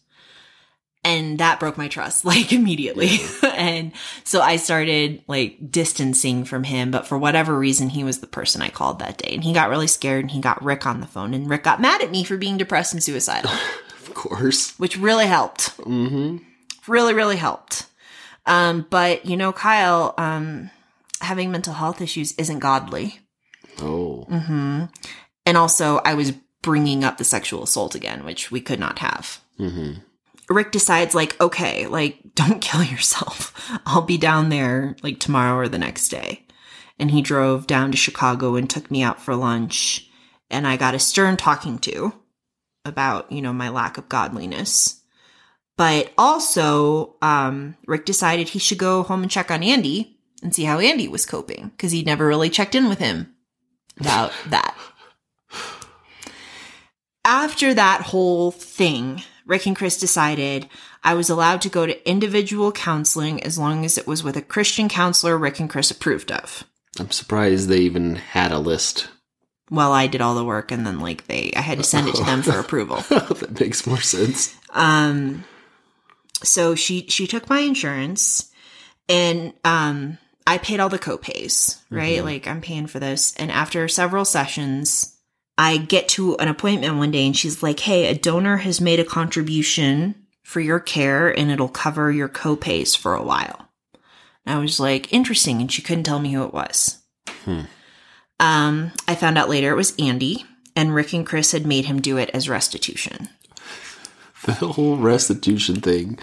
and that broke my trust like immediately. and so I started like distancing from him, but for whatever reason, he was the person I called that day. And he got really scared and he got Rick on the phone and Rick got mad at me for being depressed and suicidal, Of course. which really helped. Mm-hmm. Really, really helped. Um, but you know, Kyle, um, having mental health issues isn't godly. Oh. hmm And also, I was bringing up the sexual assault again, which we could not have. Mm-hmm. Rick decides, like, okay, like, don't kill yourself. I'll be down there like tomorrow or the next day. And he drove down to Chicago and took me out for lunch. And I got a stern talking to about, you know, my lack of godliness. But also, um, Rick decided he should go home and check on Andy and see how Andy was coping because he'd never really checked in with him about that. After that whole thing, Rick and Chris decided I was allowed to go to individual counseling as long as it was with a Christian counselor Rick and Chris approved of. I'm surprised they even had a list. Well, I did all the work and then like they I had to send it to them for approval. that makes more sense. Um so she she took my insurance and um I paid all the copays, right? Mhm. Like I'm paying for this and after several sessions I get to an appointment one day and she's like, "Hey, a donor has made a contribution for your care and it'll cover your copays for a while." And I was like, "Interesting." And she couldn't tell me who it was. Hmm. Um, I found out later it was Andy, and Rick and Chris had made him do it as restitution. The whole restitution thing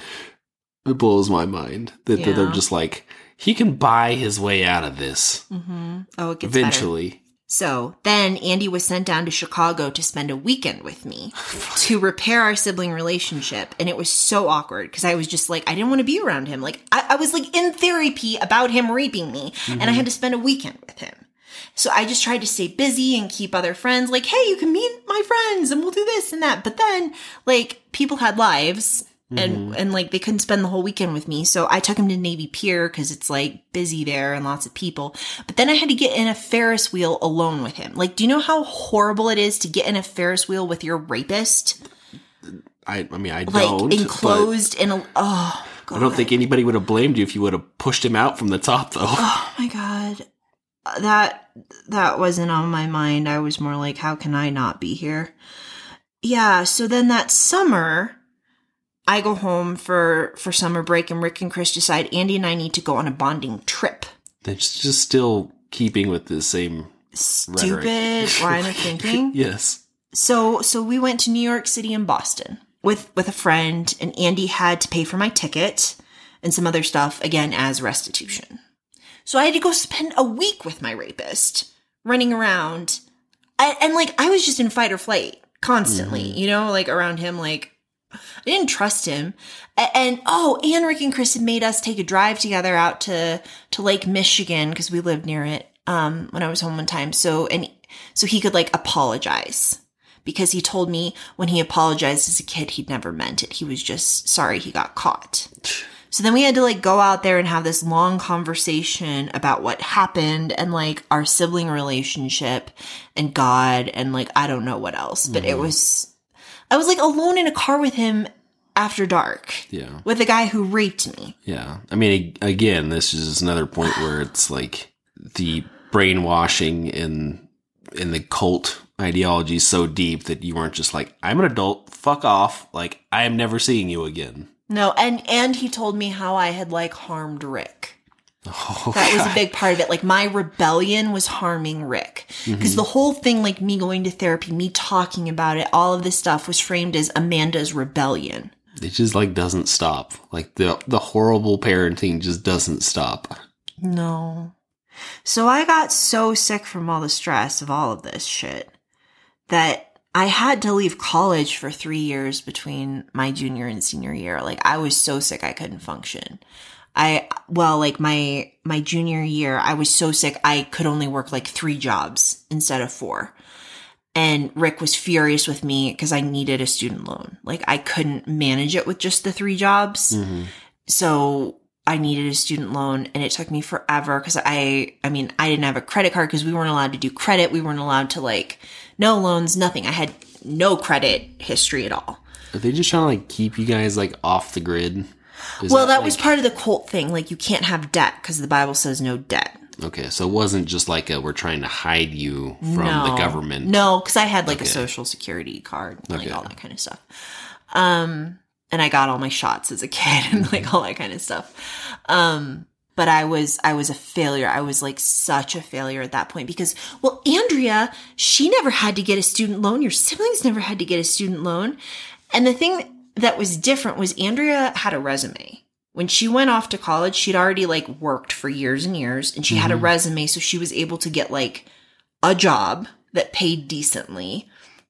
it blows my mind. That that they're just like, he can buy his way out of this Mm-hmm. Oh, it gets better. eventually. So then Andy was sent down to Chicago to spend a weekend with me to repair our sibling relationship. And it was so awkward because I was just like, I didn't want to be around him. Like, I, I was like in therapy about him raping me, and I had to spend a weekend with him. So I just tried to stay busy and keep other friends like, hey, you can meet my friends and we'll do this and that. But then, like, people had lives and mm-hmm. and like they couldn't spend the whole weekend with me. So I took him to Navy Pier because it's like busy there and lots of people. But then I had to get in a Ferris wheel alone with him. Like, do you know how horrible it is to get in a Ferris wheel with your rapist? I, I mean, I Like don't. enclosed in a oh god. I don't think anybody would have blamed you if you would have pushed him out from the top, though. Oh my god. That that wasn't on my mind. I was more like how can I not be here? Yeah, so then that summer I go home for for summer break and Rick and Chris decide Andy and I need to go on a bonding trip. That's just still keeping with the same. Stupid Rhetoric. line of thinking. Yes. So so we went to New York City and Boston with with a friend and Andy had to pay for my ticket and some other stuff again as restitution. So I had to go spend a week with my rapist running around and, and like I was just in fight or flight constantly, you know, like around him like I didn't trust him. A- And, oh, and Rick and Chris had made us take a drive together out to to Lake Michigan because we lived near it um when I was home one time. So and so he could like apologize because he told me when he apologized as a kid he'd never meant it. He was just sorry he got caught. So then we had to like go out there and have this long conversation about what happened and like our sibling relationship and God and like I don't know what else. But it mm-hmm. was I was like alone in a car with him after dark Yeah. with a guy who raped me. Yeah. I mean, again, this is another point where it's like the brainwashing in in the cult ideology is so deep that you weren't just like, I'm an adult, fuck off, like I am never seeing you again. No, and and he told me how I had like harmed Rick. Oh, That was a big part of it. Like my rebellion was harming Rick. Mm-hmm. Because the whole thing, like me going to therapy, me talking about it, all of this stuff was framed as Amanda's rebellion. It just like doesn't stop. Like the the horrible parenting just doesn't stop. No. So I got so sick from all the stress of all of this shit that I had to leave college for three years between my junior and senior year. Like I was so sick I couldn't function. I, well, like my, my junior year, I was so sick I could only work like three jobs instead of four. And Rick was furious with me because I needed a student loan. Like I couldn't manage it with just the three jobs. Mhm. So I needed a student loan and it took me forever because I, I mean, I didn't have a credit card because we weren't allowed to do credit. We weren't allowed to like, no loans, nothing. I had no credit history at all. Are they just trying to like keep you guys like off the grid? Is well, that, was like- part of the cult thing. Like, you can't have debt because the Bible says no debt. okay. So it wasn't just like a, we're trying to hide you from the government. No, because I had like Okay. a social security card, and, like Okay. all that kind of stuff. Um, and I got all my shots as a kid and like all that kind of stuff. Um, but I was I was a failure. I was like such a failure at that point because well, Andrea, she never had to get a student loan. Your siblings never had to get a student loan. And the thing that was different was Andrea had a resume. When she went off to college, she'd already like worked for years and years and she had a mm-hmm. resume so she was able to get like a job that paid decently.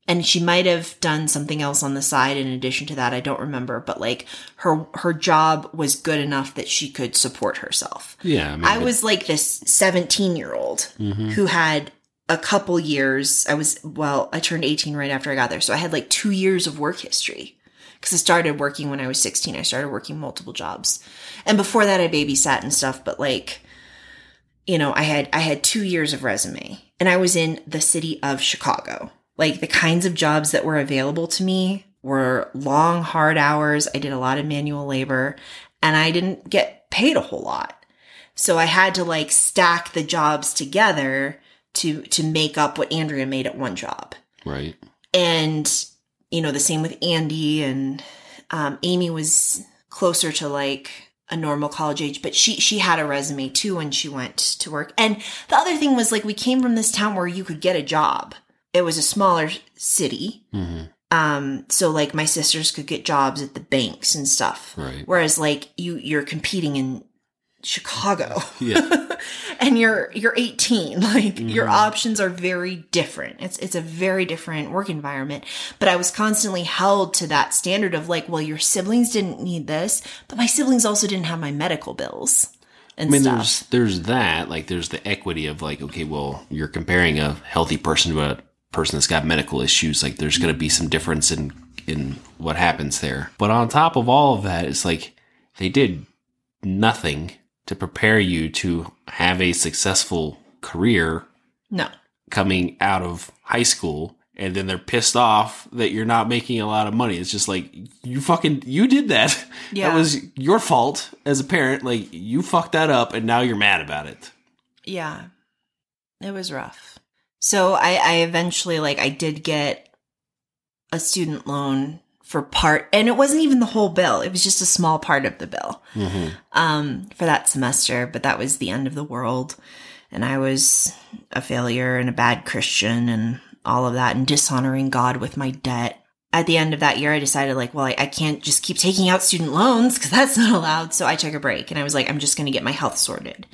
And she might have done something else on the side in addition to that. I don't remember, but like her her job was good enough that she could support herself. Yeah. I, mean, I was like this 17 year old Mhm. who had a couple years. I was, well, I turned 18 right after I got there. So I had like two years of work history because I started working when I was 16. I started working multiple jobs. And before that, I babysat and stuff, but like, you know, I had, I had two years of resume and I was in the city of Chicago. Like the kinds of jobs that were available to me were long, hard hours. I did a lot of manual labor and I didn't get paid a whole lot. So I had to like stack the jobs together to to make up what Andrea made at one job. right. And you know, the same with Andy and um, Amy was closer to like a normal college age, but she she had a resume too when she went to work. And the other thing was like we came from this town where you could get a job. It was a smaller city. hmm Um, so like my sisters could get jobs at the banks and stuff. Right. Whereas like you you're competing in Chicago. Yeah. and you're you're 18. Like your Mhm. options are very different. It's it's a very different work environment. But I was constantly held to that standard of like, well, your siblings didn't need this, but my siblings also didn't have my medical bills and I mean, stuff. there's there's that. Like, there's the equity of like, okay, well, you're comparing a healthy person to a person that's got medical issues. Like, there's going to be some difference in in what happens there. But on top of all of that, it's like they did nothing to prepare you to have a successful career no. coming out of high school. And then they're pissed off that you're not making a lot of money. It's just like you fucking you did that. Yeah. That was your fault as a parent. Like you fucked that up, and now you're mad about it. Yeah. It was rough. So I, I eventually like I did get a student loan for part and it wasn't even the whole bill. It was just a small part of the bill. Mm-hmm. Um for that semester, but that was the end of the world. And I was a failure and a bad Christian and all of that and dishonoring God with my debt. At the end of that year, I decided like, well, I, I can't just keep taking out student loans because that's not allowed. So I took a break and I was like, I'm just going to get my health sorted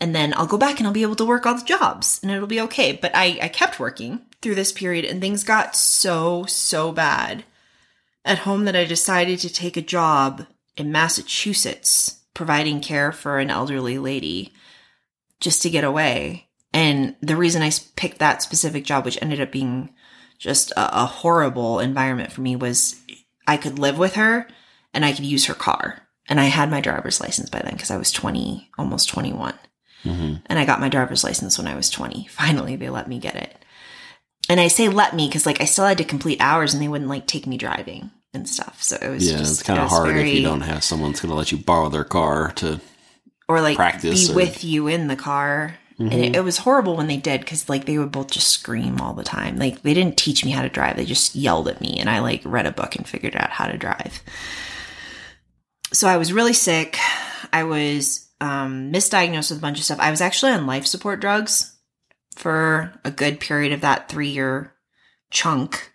and then I'll go back and I'll be able to work all the jobs and it'll be okay. But I, I kept working through this period and things got so, so bad at home that I decided to take a job in Massachusetts providing care for an elderly lady just to get away. And the reason I picked that specific job, which ended up being just a, a horrible environment for me, was I could live with her and I could use her car. And I had my driver's license by then because I was 20, almost 21 Mm-hmm. and I got my driver's license when I was 20. Finally, they let me get it. And I say let me because like I still had to complete hours and they wouldn't like take me driving and stuff. So it was Yeah, just it's kind of was hard if you don't have someone that's going to let you borrow their car to. or like practice be or- with you in the car. And it, it was horrible when they did because like they would both just scream all the time. Like they didn't teach me how to drive; they just yelled at me, and I like read a book and figured out how to drive. So I was really sick. I was um, misdiagnosed with a bunch of stuff. I was actually on life support drugs for a good period of that three year chunk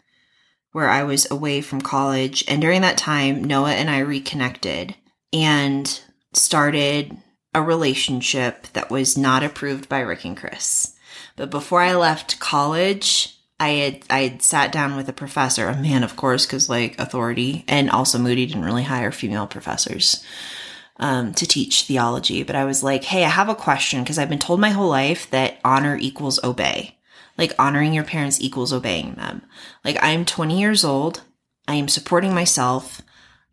where I was away from college. And during that time, Noah and I reconnected and started a relationship that was not approved by Rick and Chris. But before I left college, I had I had sat down with a professor, a man, of course, because like authority, and also Moody didn't really hire female professors um, to teach theology. But I was like, hey, I have a question because I've been told my whole life that honor equals obey. Like honoring your parents equals obeying them. Like I'm 20 years old. I am supporting myself.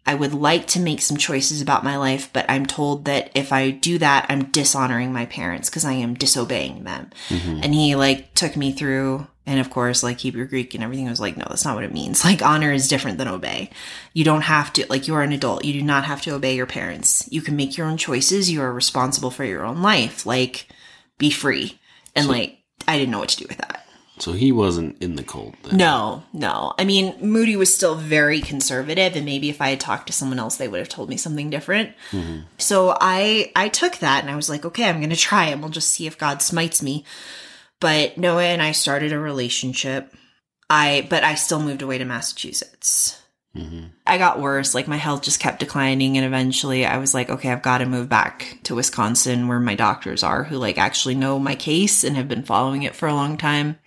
I would like to make some choices about my life, but I'm told that if I do that, I'm dishonoring my parents because I am disobeying them. Mhm. And he like took me through, and of course, like Hebrew Greek and everything I was like, no, that's not what it means. Like honor is different than obey. You don't have to, like, you are an adult. You do not have to obey your parents. You can make your own choices. You are responsible for your own life. Like, be free. And like, I didn't know what to do with that. So he wasn't in the cult then. No, no. I mean, Moody was still very conservative, and maybe if I had talked to someone else, they would have told me something different. Mm-hmm. So I I took that and I was like, okay, I'm gonna try and we'll just see if God smites me. But Noah and I started a relationship. I but I still moved away to Massachusetts. Mhm. I got worse. Like my health just kept declining, and eventually I was like, okay, I've got to move back to Wisconsin where my doctors are, who like actually know my case and have been following it for a long time.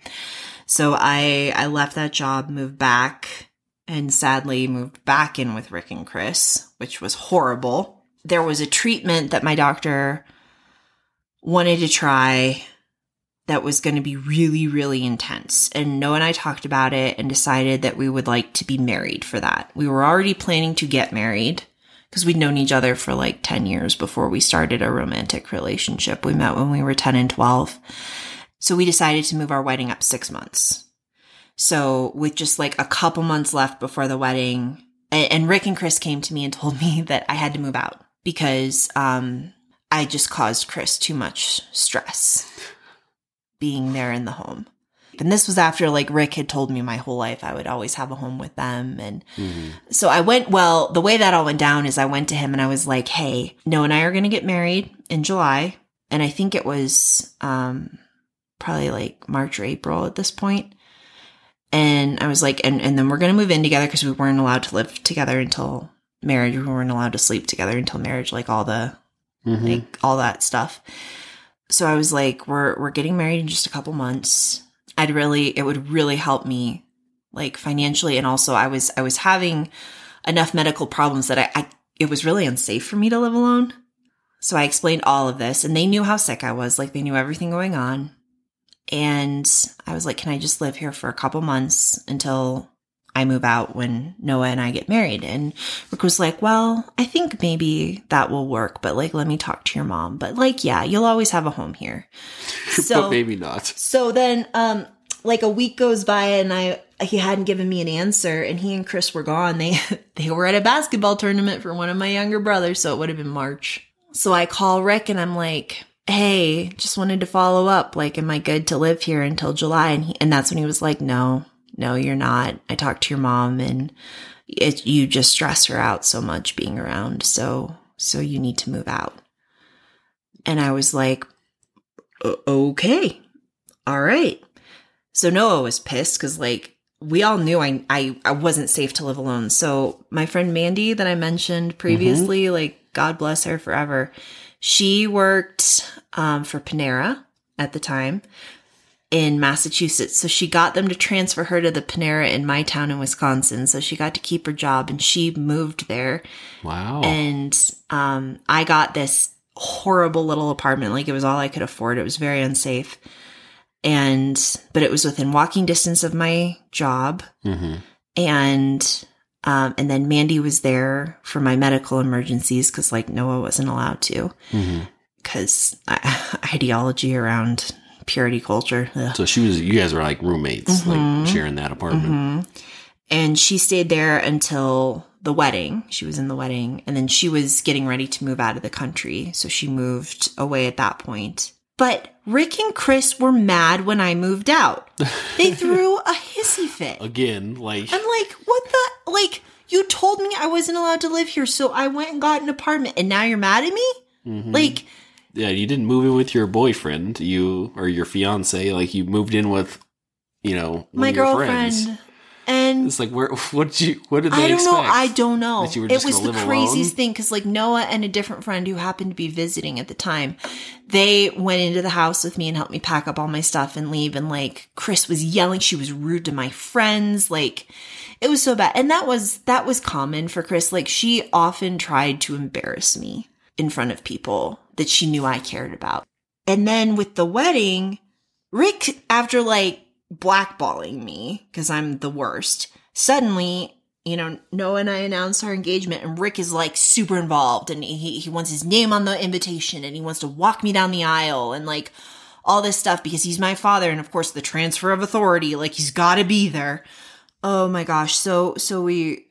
So I I left that job, moved back, and sadly moved back in with Rick and Chris, which was horrible. There was a treatment that my doctor wanted to try that was going to be really, really intense. And Noah and I talked about it and decided that we would like to be married for that. We were already planning to get married because we'd known each other for like 10 years before we started a romantic relationship. We met when we were 10 and 12. So we decided to move our wedding up six months. So with just like a couple months left before the wedding, and Rick and Chris came to me and told me that I had to move out because um, I just caused Chris too much stress being there in the home. And this was after like Rick had told me my whole life I would always have a home with them. And Mhm. so I went, well, the way that all went down is I went to him and I was like, hey, Noah and I are going to get married in July. And I think it was um, probably like March or April at this point. And I was like, and, and then we're going to move in together because we weren't allowed to live together until marriage. We weren't allowed to sleep together until marriage, like all the Mhm. like all that stuff. So I was like, we're we're getting married in just a couple months. I'd really it would really help me like financially and also I was I was having enough medical problems that I, I it was really unsafe for me to live alone. So I explained all of this and they knew how sick I was, like they knew everything going on. And I was like, can I just live here for a couple months until I move out when Noah and I get married? And Rick was like, well, I think maybe that will work, but like, let me talk to your mom. But like, yeah, you'll always have a home here. So but maybe not. so then, um, like a week goes by and I, he hadn't given me an answer and he and Chris were gone. They, they were at a basketball tournament for one of my younger brothers. So it would have been March. So I call Rick and I'm like, Hey, just wanted to follow up. Like, am I good to live here until July? And he, and that's when he was like, no, no, you're not. I talked to your mom and it, you just stress her out so much being around. So, so you need to move out. And I was like, okay, all right. So Noah was pissed because like we all knew I, I I wasn't safe to live alone. So my friend Mandy that I mentioned previously, like God bless her forever, she worked um, for Panera at the time in Massachusetts. So she got them to transfer her to the Panera in my town in Wisconsin. So she got to keep her job and she moved there Wow. and um, I got this horrible little apartment. Like it was all I could afford. It was very unsafe, and but it was within walking distance of my job. hmm And um, and then Mandy was there for my medical emergencies because like Noah wasn't allowed to hmm because ideology around purity culture. Ugh. So she was. You guys were like roommates, Mhm. like sharing that apartment. Mhm. And she stayed there until the wedding. She was in the wedding, and then she was getting ready to move out of the country. So she moved away at that point. But Rick and Chris were mad when I moved out. They threw a hissy fit. Again, like I'm like, what the? Like, you told me I wasn't allowed to live here, so I went and got an apartment, and now you're mad at me? Mhm. Like, yeah, you didn't move in with your boyfriend, you or your fiance. Like you moved in with, you know, my girlfriend. And It's like where? What did you? What did they I don't expect? know. I don't know. That you were It was the craziest alone? thing because, like, Noah and a different friend who happened to be visiting at the time, they went into the house with me and helped me pack up all my stuff and leave. And like, Chris was yelling. She was rude to my friends. Like, it was so bad. And that was that was common for Chris. Like, she often tried to embarrass me in front of people that she knew I cared about. And then with the wedding, Rick, after like blackballing me because I'm the worst, suddenly, you know, Noah and I announced our engagement and Rick is like super involved and he, he wants his name on the invitation and he wants to walk me down the aisle and like all this stuff because he's my father. And of course the transfer of authority, like he's gotta be there. Oh my gosh. So, so we,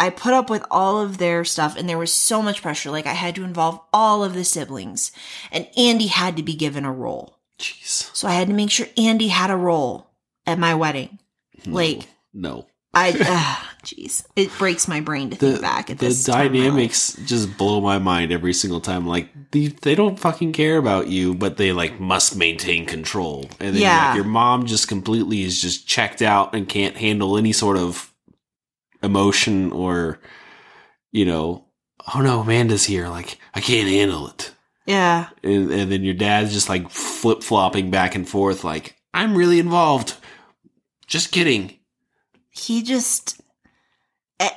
I put up with all of their stuff and there was so much pressure. Like I had to involve all of the siblings and Andy had to be given a role. Jeez. So I had to make sure Andy had a role at my wedding. Like No. I, jeez, it breaks my brain to think back at the this. my dynamics just blow my mind every single time. Like they, they don't fucking care about you, but they like must maintain control. And then Yeah. like, your mom just completely is just checked out and can't handle any sort of emotion or you know, oh no, Amanda's here. Like I can't handle it. Yeah, and, and then your dad's just like flip flopping back and forth, like I'm really involved. Just kidding. he just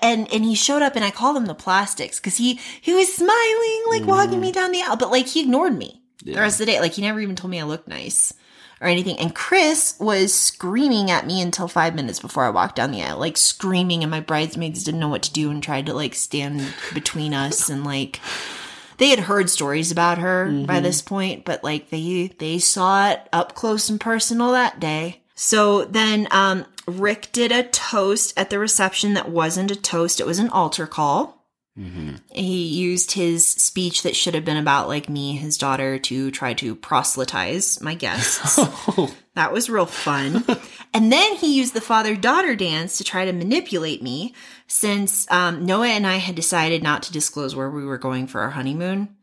and and he showed up and I called him the plastics because he he was smiling like walking mm-hmm. me down the aisle, but like he ignored me the rest of the day. Like he never even told me I looked nice or anything. And Chris was screaming at me until five minutes before I walked down the aisle, like screaming, and my bridesmaids didn't know what to do and tried to like stand between us and like they had heard stories about her by this point, but like they they saw it up close and personal that day. So then um Rick did a toast at the reception that wasn't a toast, it was an altar call. Mm-hmm. He used his speech that should have been about like me, his daughter, to try to proselytize my guests. That was real fun. and then he used the father daughter dance to try to manipulate me since um, Noah and I had decided not to disclose where we were going for our honeymoon.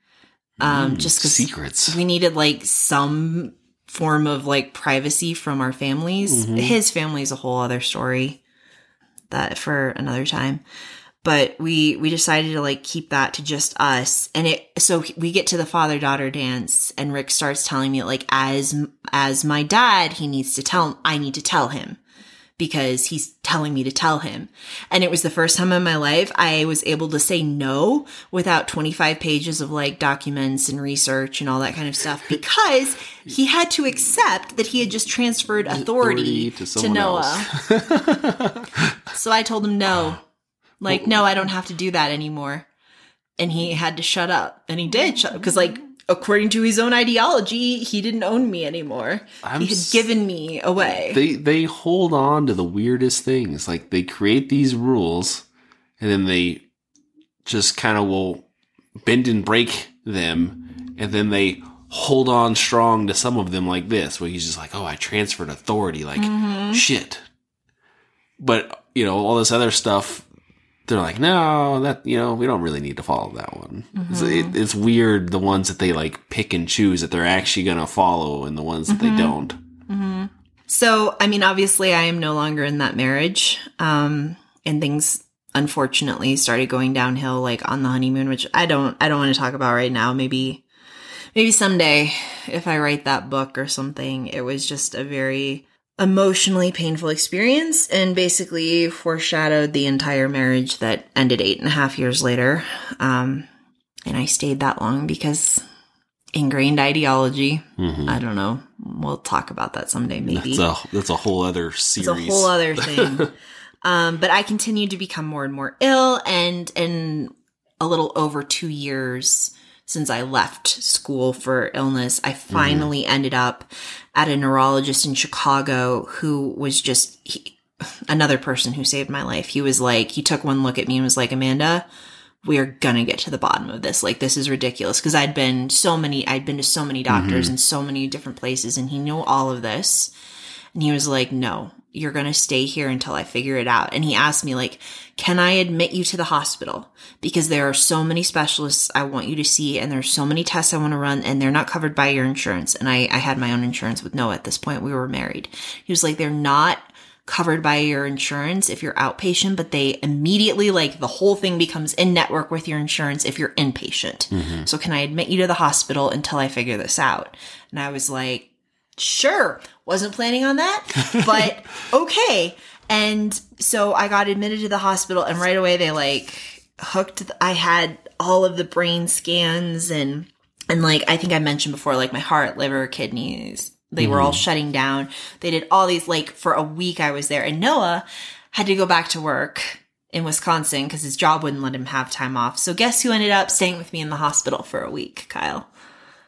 Um, just because secrets. we needed like some form of like privacy from our families. His family is a whole other story that for another time. But we we decided to like keep that to just us, and it so we get to the father daughter dance, and Rick starts telling me like as as my dad, he needs to tell I need to tell him because he's telling me to tell him. And it was the first time in my life I was able to say no without 25 pages of like documents and research and all that kind of stuff because he had to accept that he had just transferred authority, Authority to to, Noah. so I told him no. Like, no, I don't have to do that anymore. And he had to shut up. And he did shut up because, like, according to his own ideology, he didn't own me anymore. I'm he had given me away. They they hold on to the weirdest things. Like they create these rules and then they just kind of will bend and break them and then they hold on strong to some of them like this where he's just like, "Oh, I transferred authority." Like, Mm-hmm. shit. But, you know, all this other stuff they're like, no, that you know, we don't really need to follow that one. It's, Mm-hmm. it, it's weird the ones that they like pick and choose that they're actually gonna follow, and the ones that Mm-hmm. they don't. So, I mean, obviously, I am no longer in that marriage. Um, and things unfortunately started going downhill like on the honeymoon, which I don't, I don't want to talk about right now. Maybe, maybe someday if I write that book or something. It was just a very emotionally painful experience and basically foreshadowed the entire marriage that ended eight and a half years later. Um, and I stayed that long because ingrained ideology. Mhm. I don't know. We'll talk about that someday, maybe. That's a that's a whole other series. It's a whole other thing. um, but I continued to become more and more ill, and in a little over two years since I left school for illness, I mm-hmm. finally ended up at a neurologist in Chicago who was just he, another person who saved my life. He was like, he took one look at me and was like, Amanda. We are gonna get to the bottom of this. Like, this is ridiculous. Cause I'd been so many, I'd been to so many mm-hmm. doctors in so many different places and he knew all of this. And he was like, no, you're going to stay here until I figure it out. And he asked me like, can I admit you to the hospital? Because there are so many specialists I want you to see and there's so many tests I want to run and they're not covered by your insurance. And I, I had my own insurance with Noah at this point. We were married. He was like, they're not covered by your insurance if you're outpatient, but they immediately like the whole thing becomes in network with your insurance if you're inpatient. Mm-hmm. So can I admit you to the hospital until I figure this out? And I was like, sure wasn't planning on that but okay and so i got admitted to the hospital and right away they like hooked the, i had all of the brain scans and and like i think i mentioned before like my heart liver kidneys they were all shutting down they did all these like for a week i was there and noah had to go back to work in Wisconsin because his job wouldn't let him have time off. So guess who ended up staying with me in the hospital for a week, Kyle?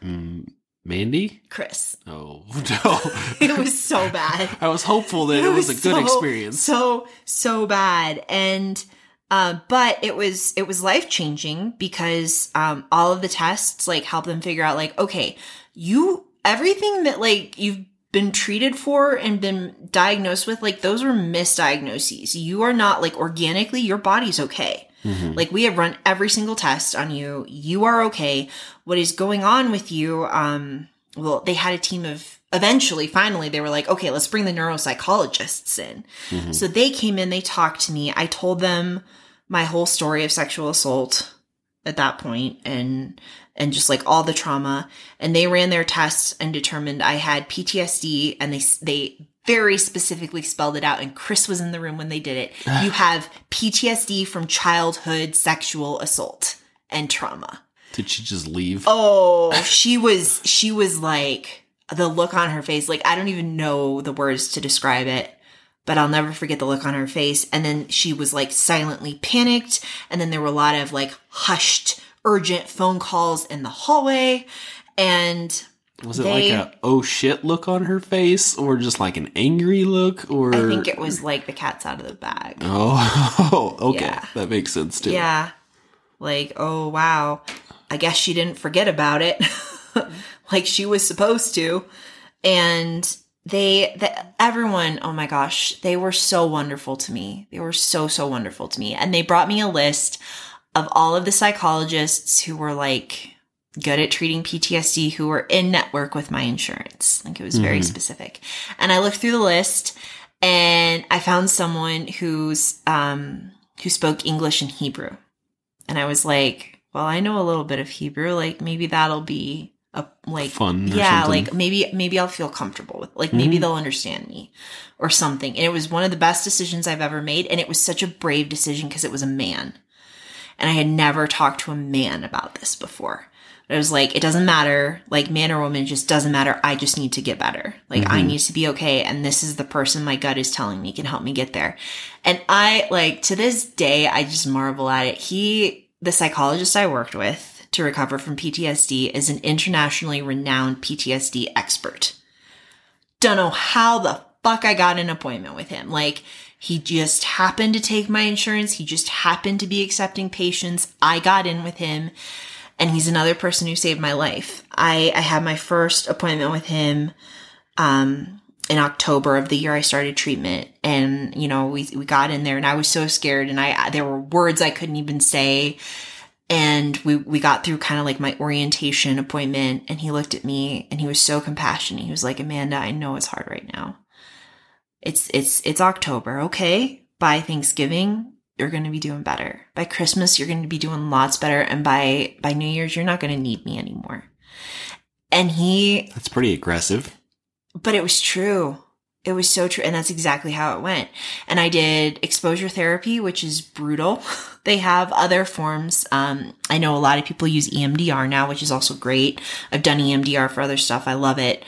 Mm, Mandy? Chris. Oh, no. It was so bad. I was hopeful that it, was, a good so- experience. So so bad, and uh, but it was it was life changing because um, all of the tests like help them figure out like okay, you everything that like you've been treated for and been diagnosed with like those were misdiagnoses. You are not like organically your body's okay. Mhm. Like we have run every single test on you. You are okay. What is going on with you? Um, well, they had a team of eventually, finally, they were like, okay, let's bring the neuropsychologists in. Mhm. So they came in, they talked to me. I told them my whole story of sexual assault at that point and and just like all the trauma and they ran their tests and determined I had PTSD and they they very specifically spelled it out and Chris was in the room when they did it. You have PTSD from childhood sexual assault and trauma. Did she just leave? Oh, she was she was like the look on her face. Like I don't even know the words to describe it, but I'll never forget the look on her face. And then she was like silently panicked. And then there were a lot of like hushed, urgent phone calls in the hallway. And Was it they- like a oh shit look on her face or just like an angry look or I think it was like the cat's out of the bag. Oh, okay. Yeah. That makes sense too. Yeah. Like, oh wow. I guess she didn't forget about it like she was supposed to. And they that everyone, oh my gosh, they were so wonderful to me. They were so so wonderful to me. And they brought me a list of all of the psychologists who were like good at treating PTSD who were in network with my insurance. Like it was very Mhm. specific. And I looked through the list and I found someone who's um who spoke English and Hebrew. And I was like, well, I know a little bit of Hebrew, like maybe that'll be a like Fun yeah, something. like maybe maybe I'll feel comfortable with like maybe Mhm. they'll understand me or something. And it was one of the best decisions I've ever made and it was such a brave decision because it was a man. And I had never talked to a man about this before. But I was like, it doesn't matter, like man or woman, it just doesn't matter. I just need to get better. Like I Mhm. need to be okay. And this is the person my gut is telling me can help me get there. And I like to this day, I just marvel at it. He, the psychologist I worked with to recover from PTSD is an internationally renowned PTSD expert. Don't know how the fuck I got an appointment with him. Like, he just happened to take my insurance. He just happened to be accepting patients. I got in with him and he's another person who saved my life. I, I had my first appointment with him, um, in October of the year I started treatment. And, you know, we, we got in there and I was so scared and I, there were words I couldn't even say. And we, we got through kind of like my orientation appointment and he looked at me and he was so compassionate. He was like, Amanda, I know it's hard right now. It's, it's, it's October. Okay. By Thanksgiving, you're going to be doing better. By Christmas, you're going to be doing lots better. And by, by New Year's, you're not going to need me anymore. And he, That's pretty aggressive. but it was true. It was so true. And that's exactly how it went. And I did exposure therapy, which is brutal. they have other forms. Um, I know a lot of people use EMDR now, which is also great. I've done EMDR for other stuff. I love it.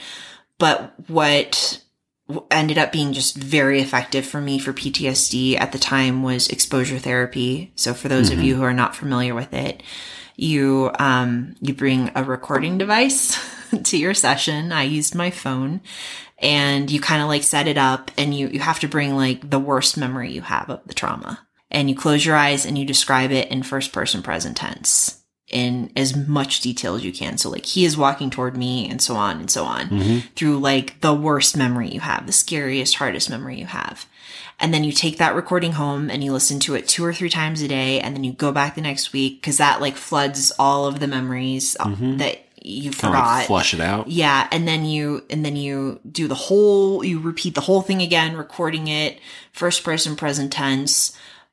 But what ended up being just very effective for me for PTSD at the time was exposure therapy. So for those of Mhm. you who are not familiar with it, you um you bring a recording device to your session. I used my phone and you kind of like set it up and you you have to bring like the worst memory you have of the trauma. And you close your eyes and you describe it in first person present tense in as much detail as you can. So like he is walking toward me and so on and so on hmm through like the worst memory you have, the scariest, hardest memory you have. And then you take that recording home and you listen to it two or three times a day. And then you go back the next week because that like floods all of the memories uh, Mhm. that you forgot. like flush it out. Yeah, and then you and then you do the whole you repeat the whole thing again, recording it first person present tense,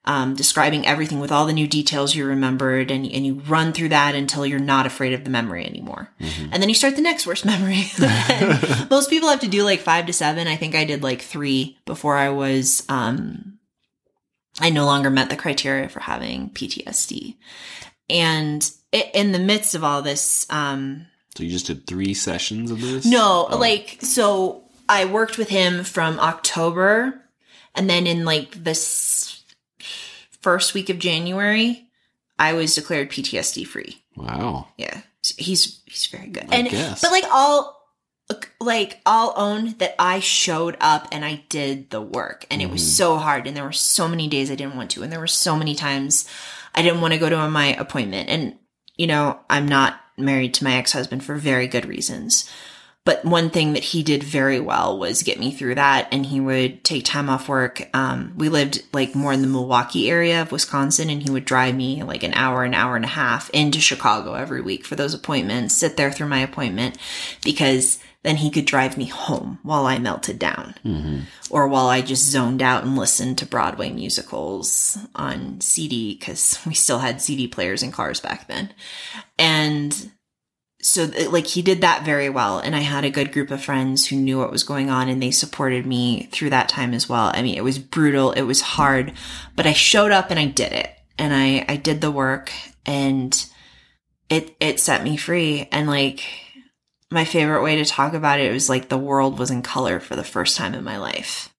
um, describing everything with all the new details you remembered, and and you run through that until you're not afraid of the memory anymore, Mhm. and then you start the next worst memory. Most people have to do like five to seven. I think I did like three before I was um, I no longer met the criteria for having PTSD, and i in the midst of all this. Um, So you just did three sessions of this? no, Oh. like so I worked with him from October and then in like this first week of January, I was declared PTSD free. Wow. Yeah. He's he's very good. I and guess. but like I'll like I'll own that I showed up and I did the work and it was Mhm. so hard and there were so many days I didn't want to and there were so many times I didn't want to go to my appointment and you know I'm not married to my ex-husband for very good reasons. But one thing that he did very well was get me through that and he would take time off work. Um, we lived like more in the Milwaukee area of Wisconsin and he would drive me like an hour, an hour and a half into Chicago every week for those appointments, sit there through my appointment because then he could drive me home while I melted down hmm or while I just zoned out and listened to Broadway musicals on CD because we still had CD players in cars back then. And so, like, he did that very well. And I had a good group of friends who knew what was going on and they supported me through that time as well. I mean, it was brutal, it was hard, but I showed up and I did it. And I, I did the work and it, it set me free. And like, my favorite way to talk about it was like the world was in color for the first time in my life.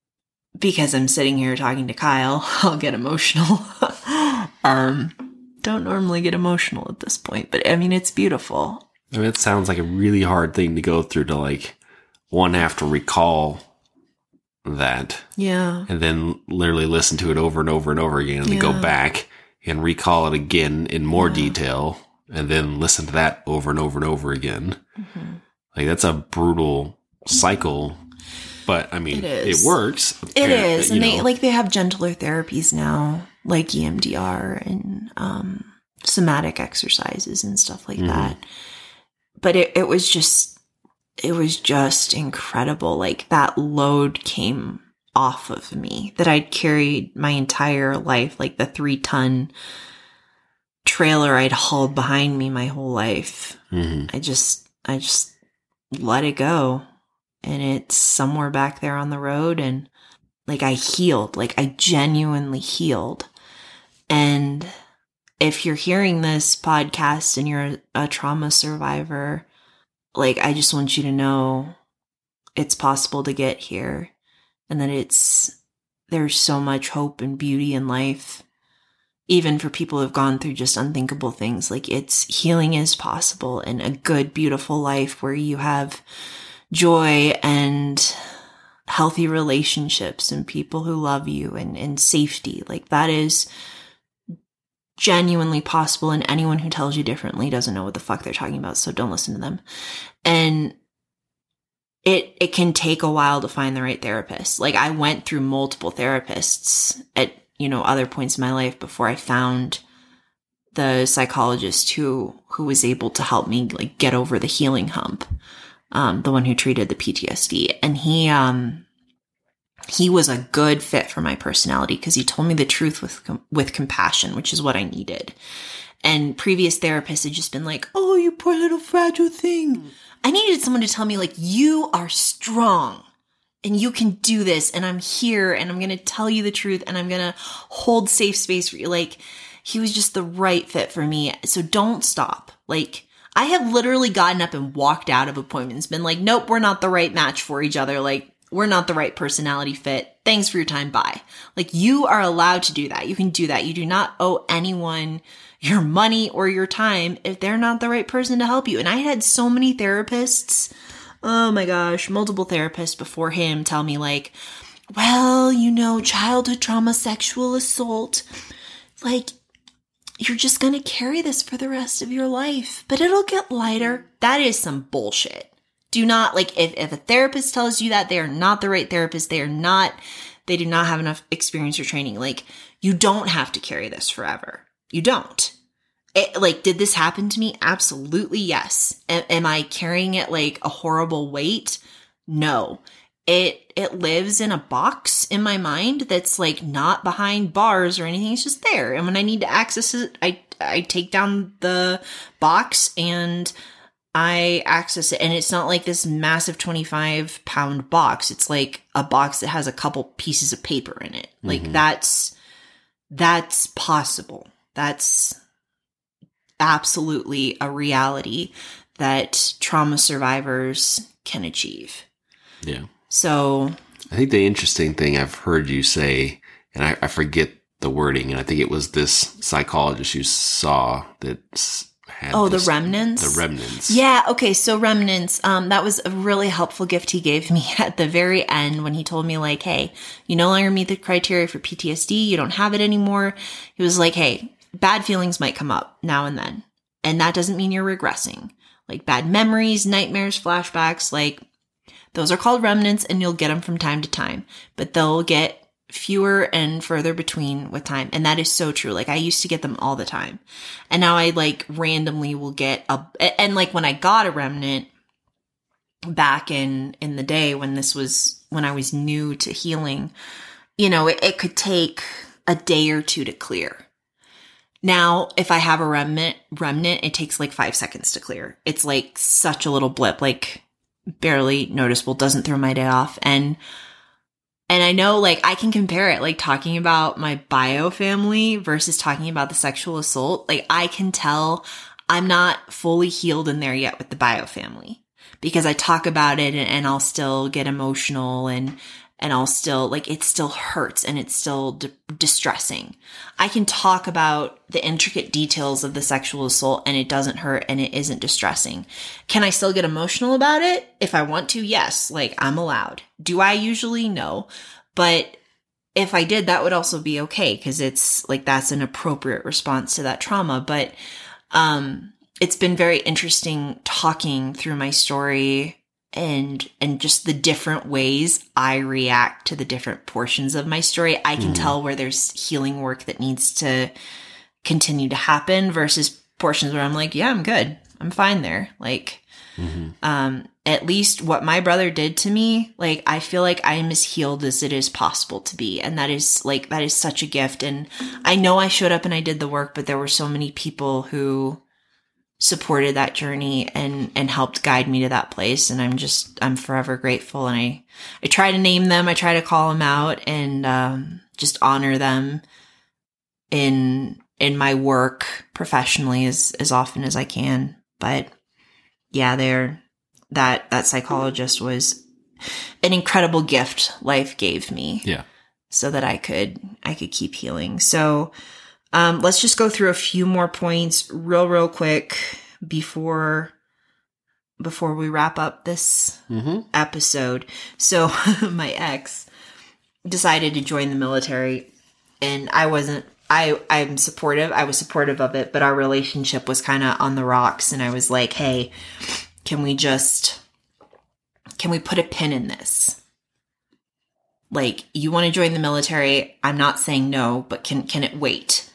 Because I'm sitting here talking to Kyle, I'll get emotional. um, don't normally get emotional at this point, but I mean, it's beautiful. I mean, it sounds like a really hard thing to go through to like one have to recall that Yeah. and then literally listen to it over and over and over again and then go back and recall it again in more Yeah. detail and then listen to that over and over and over again. hmm Like that's a brutal cycle, but I mean, It it, works. It Uh, is, and they like they have gentler therapies now, like EMDR and um, somatic exercises and stuff like Mhm. that. But it, it was just, it was just incredible. Like that load came off of me that I'd carried my entire life, like the three ton trailer I'd hauled behind me my whole life. Mhm. I just, I just let it go. And it's somewhere back there on the road. And like I healed, like I genuinely healed. And if you're hearing this podcast and you're a, trauma survivor, like I just want you to know it's possible to get here and that it's, there's so much hope and beauty in life even for people who've gone through just unthinkable things. Like it's healing is possible and a good beautiful life where you have joy and healthy relationships and people who love you and, and safety. Like that is genuinely possible and anyone who tells you differently doesn't know what the fuck they're talking about so don't listen to them. And it it can take a while to find the right therapist. Like i went through multiple therapists at you know other points in my life before i found the psychologist who who was able to help me like get over the healing hump um the one who treated the ptsd and he um he was a good fit for my personality because he told me the truth with with compassion which is what i needed. And previous therapists had just been like oh you poor little fragile thing. I needed someone to tell me like you are strong and you can do this and i'm here and i'm to tell you the truth and i'm to hold safe space for you. Like he was just the right fit for me. So don't stop. Like i have literally gotten up and walked out of appointments been like nope we're not the right match for each other. Like we're not the right personality fit. Thanks for your time. Bye. Like you are allowed to do that. You can do that. You do not owe anyone your money or your time if they're not the right person to help you. And i had so many therapists oh my gosh, multiple therapists before him tell me, like, well, you know, childhood trauma, sexual assault, like, you're just gonna carry this for the rest of your life, but it'll get lighter. That is some bullshit. Do not, like, if, if a therapist tells you that, they are not the right therapist. They are not, they do not have enough experience or training. Like, you don't have to carry this forever. You don't it, like did this happen to me absolutely yes A- am i carrying it like a horrible weight no it it lives in a box in my mind that's like not behind bars or anything it's just there and when i need to access it i i take down the box and i access it and it's not like this massive 25 pound box it's like a box that has a couple pieces of paper in it like Mhm. that's that's possible that's absolutely a reality that trauma survivors can achieve. Yeah. So, I think the interesting thing I've heard you say, and I, I forget the wording, and I think it was this psychologist you saw that had Oh, the remnants? the remnants. Yeah, okay, so remnants, um, that was a really helpful gift he gave me at the very end when he told me, like, hey, you no longer meet the criteria for PTSD, you don't have it anymore. He was like, hey, bad feelings might come up now and then. And that doesn't mean you're regressing. Like bad memories, nightmares, flashbacks, like those are called remnants and you'll get them from time to time, but they'll get fewer and further between with time. And that is so true. Like I used to get them all the time. And now I like randomly will get a, and like when I got a remnant back in, in the day when this was, when I was new to healing, you know, it, it could take a day or two to clear. Now, if I have a remnant, remnant, it takes like five seconds to clear. It's like such a little blip, like barely noticeable, doesn't throw my day off. And, and I know like I can compare it, like talking about my bio family versus talking about the sexual assault. Like I can tell I'm not fully healed in there yet with the bio family because I talk about it and, and I'll still get emotional and, and I'll still like it still hurts and it's still d- distressing. I can talk about the intricate details of the sexual assault and it doesn't hurt and it isn't distressing. Can I still get emotional about it? If I want to, yes, like I'm allowed. Do I usually? No. But if I did, that would also be okay because it's like that's an appropriate response to that trauma. But um it's been very interesting talking through my story and and just the different ways I react to the different portions of my story, I can Mhm. tell where there's healing work that needs to continue to happen versus portions where I'm like, yeah, I'm good. I'm fine there. Like Mhm. um at least what my brother did to me, like I feel like I am as healed as it is possible to be. And that is like that is such a gift and I know I showed up and I did the work, but there were so many people who supported that journey and and helped guide me to that place. And i'm just i'm forever grateful. And i i try to name them. I try to call them out and um just honor them in in my work professionally as as often as i can. But yeah they're that that psychologist was an incredible gift life gave me. Yeah. so that i could i could keep healing. So um, let's just go through a few more points real, real quick before before we wrap up this Mm-hmm. episode. So my ex decided to join the military, and I wasn't. I I'm supportive. I was supportive of it, but our relationship was kind of on the rocks, and I was like, "Hey, can we just can we put a pin in this?" Like, you want to join the military? I'm not saying no, but can can it wait?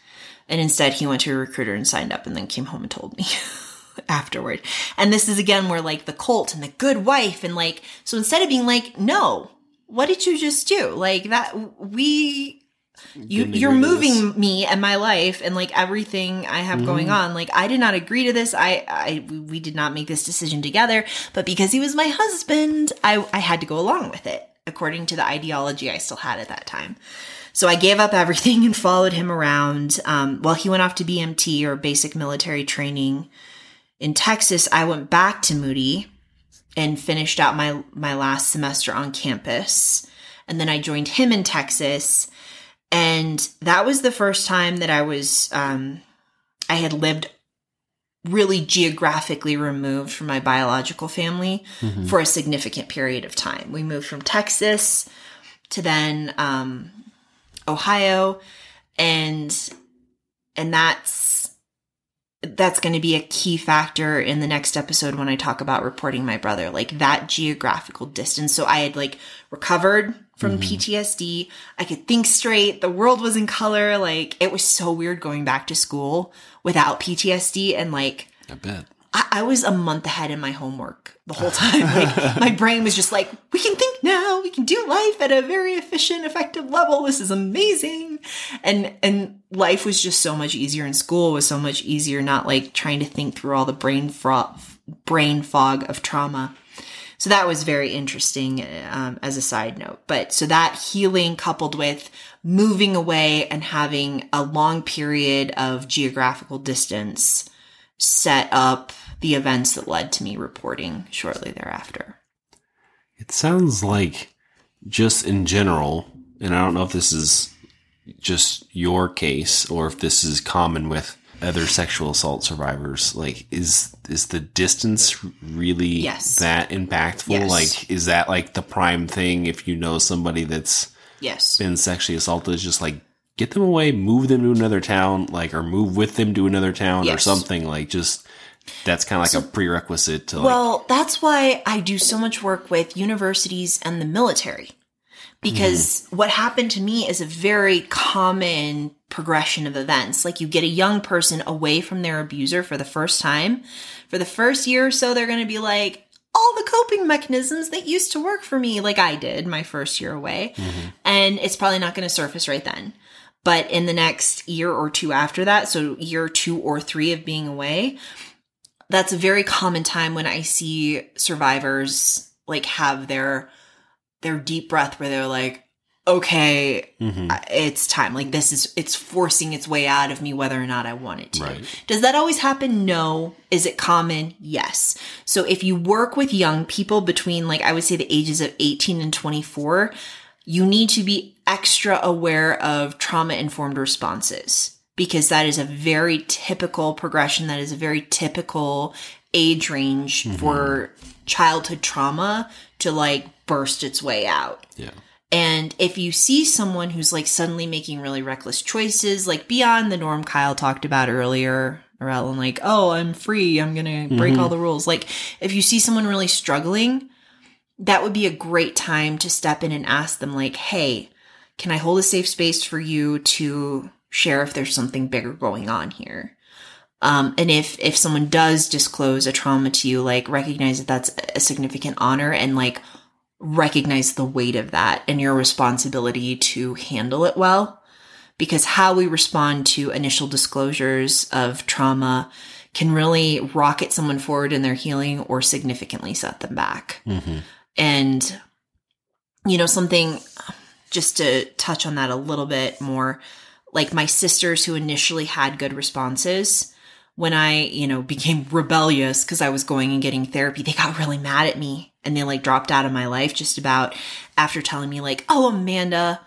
And instead, he went to a recruiter and signed up and then came home and told me afterward. And this is again where like the cult and the good wife and like, so instead of being like, no, what did you just do? Like that, we, you, you're moving me and my life and like everything I have going on. Like I did not agree to this. I, I, we did not make this decision together, but because he was my husband, I, I had to go along with it according to the ideology I still had at that time. So I gave up everything and followed him around. Um, while he went off to BMT or basic military training in Texas, I went back to Moody and finished out my my last semester on campus. And then I joined him in Texas, and that was the first time that I was um, I had lived really geographically removed from my biological family Mhm. for a significant period of time. We moved from Texas to then um, Ohio, and and that's that's going to be a key factor in the next episode when I talk about reporting my brother, like that geographical distance. So I had like recovered from mm-hmm. PTSD. I could think straight. The world was in color. Like it was so weird going back to school without PTSD and like I bet. I, I was a month ahead in my homework the whole time. Like my brain was just like, we can think now, we can do life at a very efficient, effective level. This is amazing. And and life was just so much easier in school was so much easier, not like trying to think through all the brain fro- brain fog of trauma. So that was very interesting um, as a side note. But so that healing coupled with moving away and having a long period of geographical distance set up the events that led to me reporting shortly thereafter. It sounds like just in general, and I don't know if this is just your case or if this is common with other sexual assault survivors. Like, is is the distance really Yes. that impactful? Yes. Like, is that like the prime thing if you know somebody that's Yes. been sexually assaulted? Is just like get them away, move them to another town, like, or move with them to another town or something. Like, just that's kind of like a prerequisite to like. Well, that's why I do so much work with universities and the military. Because mm-hmm. what happened to me is a very common progression of events. Like you get a young person away from their abuser for the first time. For the first year or so, they're going to be like, all the coping mechanisms that used to work for me, like I did my first year away. Mm-hmm. And it's probably not going to surface right then. But in the next year or two after that, so year two or three of being away, that's a very common time when I see survivors like have their their deep breath where they're like, okay, Mhm. It's time. Like this is it's forcing its way out of me whether or not I want it to. Right. Does that always happen? No. Is it common? Yes. So if you work with young people between like I would say the ages of 18 and 24, you need to be extra aware of trauma informed responses because that is a very typical progression that is a very typical age range mm-hmm. for childhood trauma to like burst its way out. yeah. And if you see someone who's like suddenly making really reckless choices, like beyond the norm Kyle talked about earlier, around like, oh, I'm free, I'm gonna break mm-hmm. all the rules. Like, if you see someone really struggling, that would be a great time to step in and ask them, like, hey, can I hold a safe space for you to share if there's something bigger going on here? Um, and if if someone does disclose a trauma to you, like recognize that that's a significant honor and like recognize the weight of that and your responsibility to handle it well. Because how we respond to initial disclosures of trauma can really rocket someone forward in their healing or significantly set them back. hmm And, you know, something just to touch on that a little bit more, like my sisters who initially had good responses, when I, you know, became rebellious because I was going and getting therapy, they got really mad at me and they like dropped out of my life just about after telling me, like, oh, Amanda,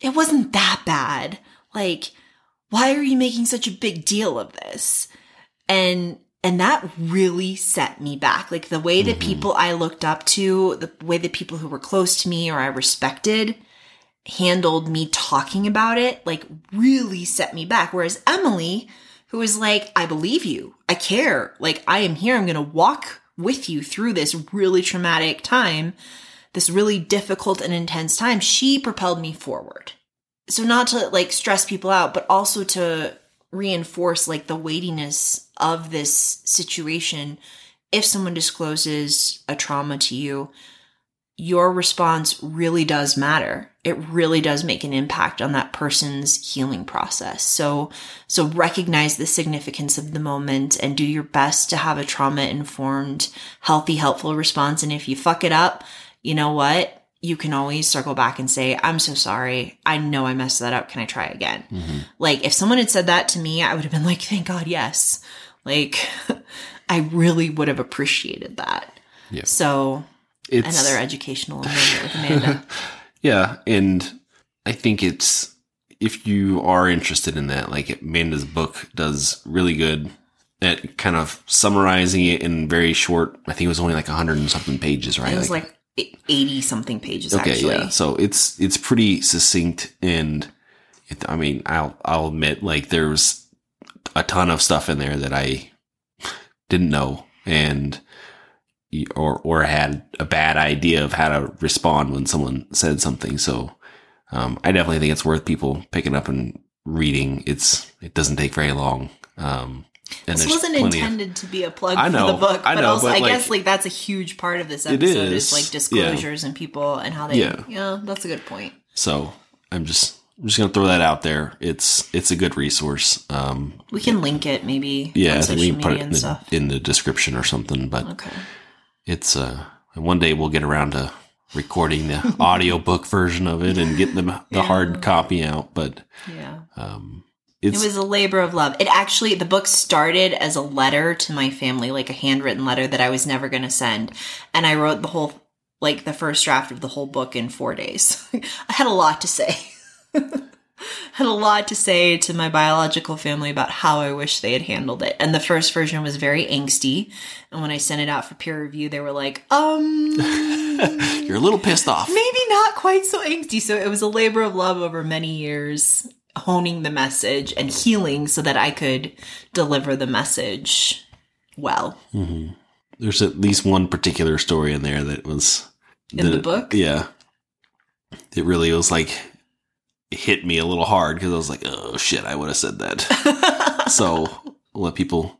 it wasn't that bad. Like, why are you making such a big deal of this? And and that really set me back. Like the way that mm-hmm. people I looked up to, the way that people who were close to me or I respected handled me talking about it, like really set me back. Whereas Emily, who was like, I believe you, I care, like I am here, I'm gonna walk with you through this really traumatic time, this really difficult and intense time, she propelled me forward. So not to like stress people out, but also to reinforce like the weightiness of this situation. If someone discloses a trauma to you, your response really does matter. It really does make an impact on that person's healing process. So, so recognize the significance of the moment and do your best to have a trauma informed, healthy, helpful response. And if you fuck it up, you know what? You can always circle back and say, I'm so sorry. I know I messed that up. Can I try again? Mm-hmm. Like, if someone had said that to me, I would have been like, thank God, yes. Like, I really would have appreciated that. Yeah. So, It's another educational moment with Amanda. Yeah, and I think it's if you are interested in that, like Amanda's book does really good at kind of summarizing it in very short. I think it was only like a hundred and something pages, right? It was like 80 something pages, okay, actually. yeah. So it's it's pretty succinct, and it, I mean, I'll I'll admit, like there's a ton of stuff in there that I didn't know, and or or had a bad idea of how to respond when someone said something. So um, I definitely think it's worth people picking up and reading. It's it doesn't take very long. Um, and This wasn't plenty of- intended to be a plug I know, for the book, I but know, also but, I like- guess like that's a huge part of this It episode is, is, like yeah. disclosures and people and how they Yeah. yeah. that's a good point. So I'm just I'm just gonna throw that out there. It's it's a good resource. Um, We can link it maybe yeah, on I think social we can put it in the, in the description or something. But Okay. It's uh one day we'll get around to recording the audiobook version of it and getting the the Yeah. hard copy out. But Yeah. um, It was a labor of love. It actually, the book started as a letter to my family, like a handwritten letter that I was never going to send. And I wrote the whole, like the first draft of the whole book in four days. I had a lot to say. had a lot to say to my biological family about how I wish they had handled it. And the first version was very angsty. And when I sent it out for peer review, they were like, um, You're a little pissed off. maybe not quite so angsty. So it was a labor of love over many years, honing the message and healing so that I could deliver the message well. There's at least one particular story in there that was In the book? Yeah, it really was like hit me a little hard because I was like, "Oh shit, I would have said that." so let people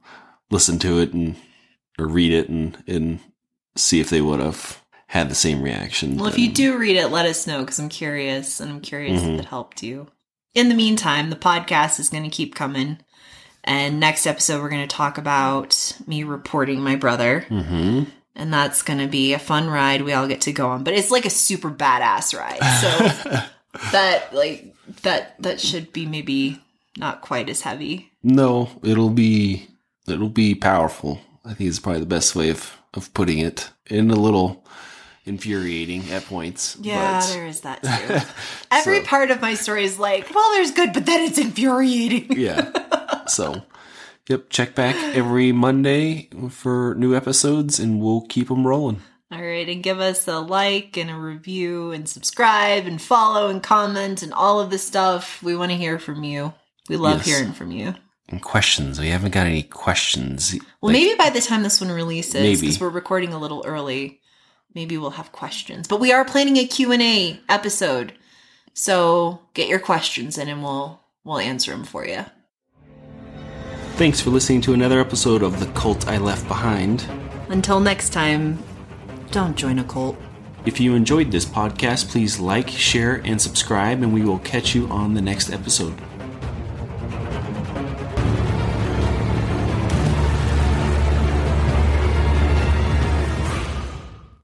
listen to it and or read it and and see if they would have had the same reaction. Well, if you do read it, let us know because I'm curious and I'm curious Mhm. if it helped you. In the meantime, the podcast is going to keep coming. And next episode, we're going to talk about me reporting my brother. Mhm. And that's going to be a fun ride we all get to go on. But it's like a super badass ride. So that, like, that, that should be maybe not quite as heavy. no, it'll be it'll be powerful. I think it's probably the best way of of putting it, and a little infuriating at points. Yeah, but- there is that too. Every So- part of my story is like, well, there's good, but then it's infuriating. yeah. So, yep, check back every Monday for new episodes and we'll keep them rolling. All right, and give us a like and a review and subscribe and follow and comment and all of this stuff. We want to hear from you. We love Yes. hearing from you. And questions. We haven't got any questions. Well, Like, maybe by the time this one releases, because we're recording a little early, maybe we'll have questions. But we are planning a Q&A episode. So get your questions in and we'll we'll answer them for you. Thanks for listening to another episode of The Cult I Left Behind. Until next time, don't join a cult. If you enjoyed this podcast, please like, share, and subscribe, and we will catch you on the next episode.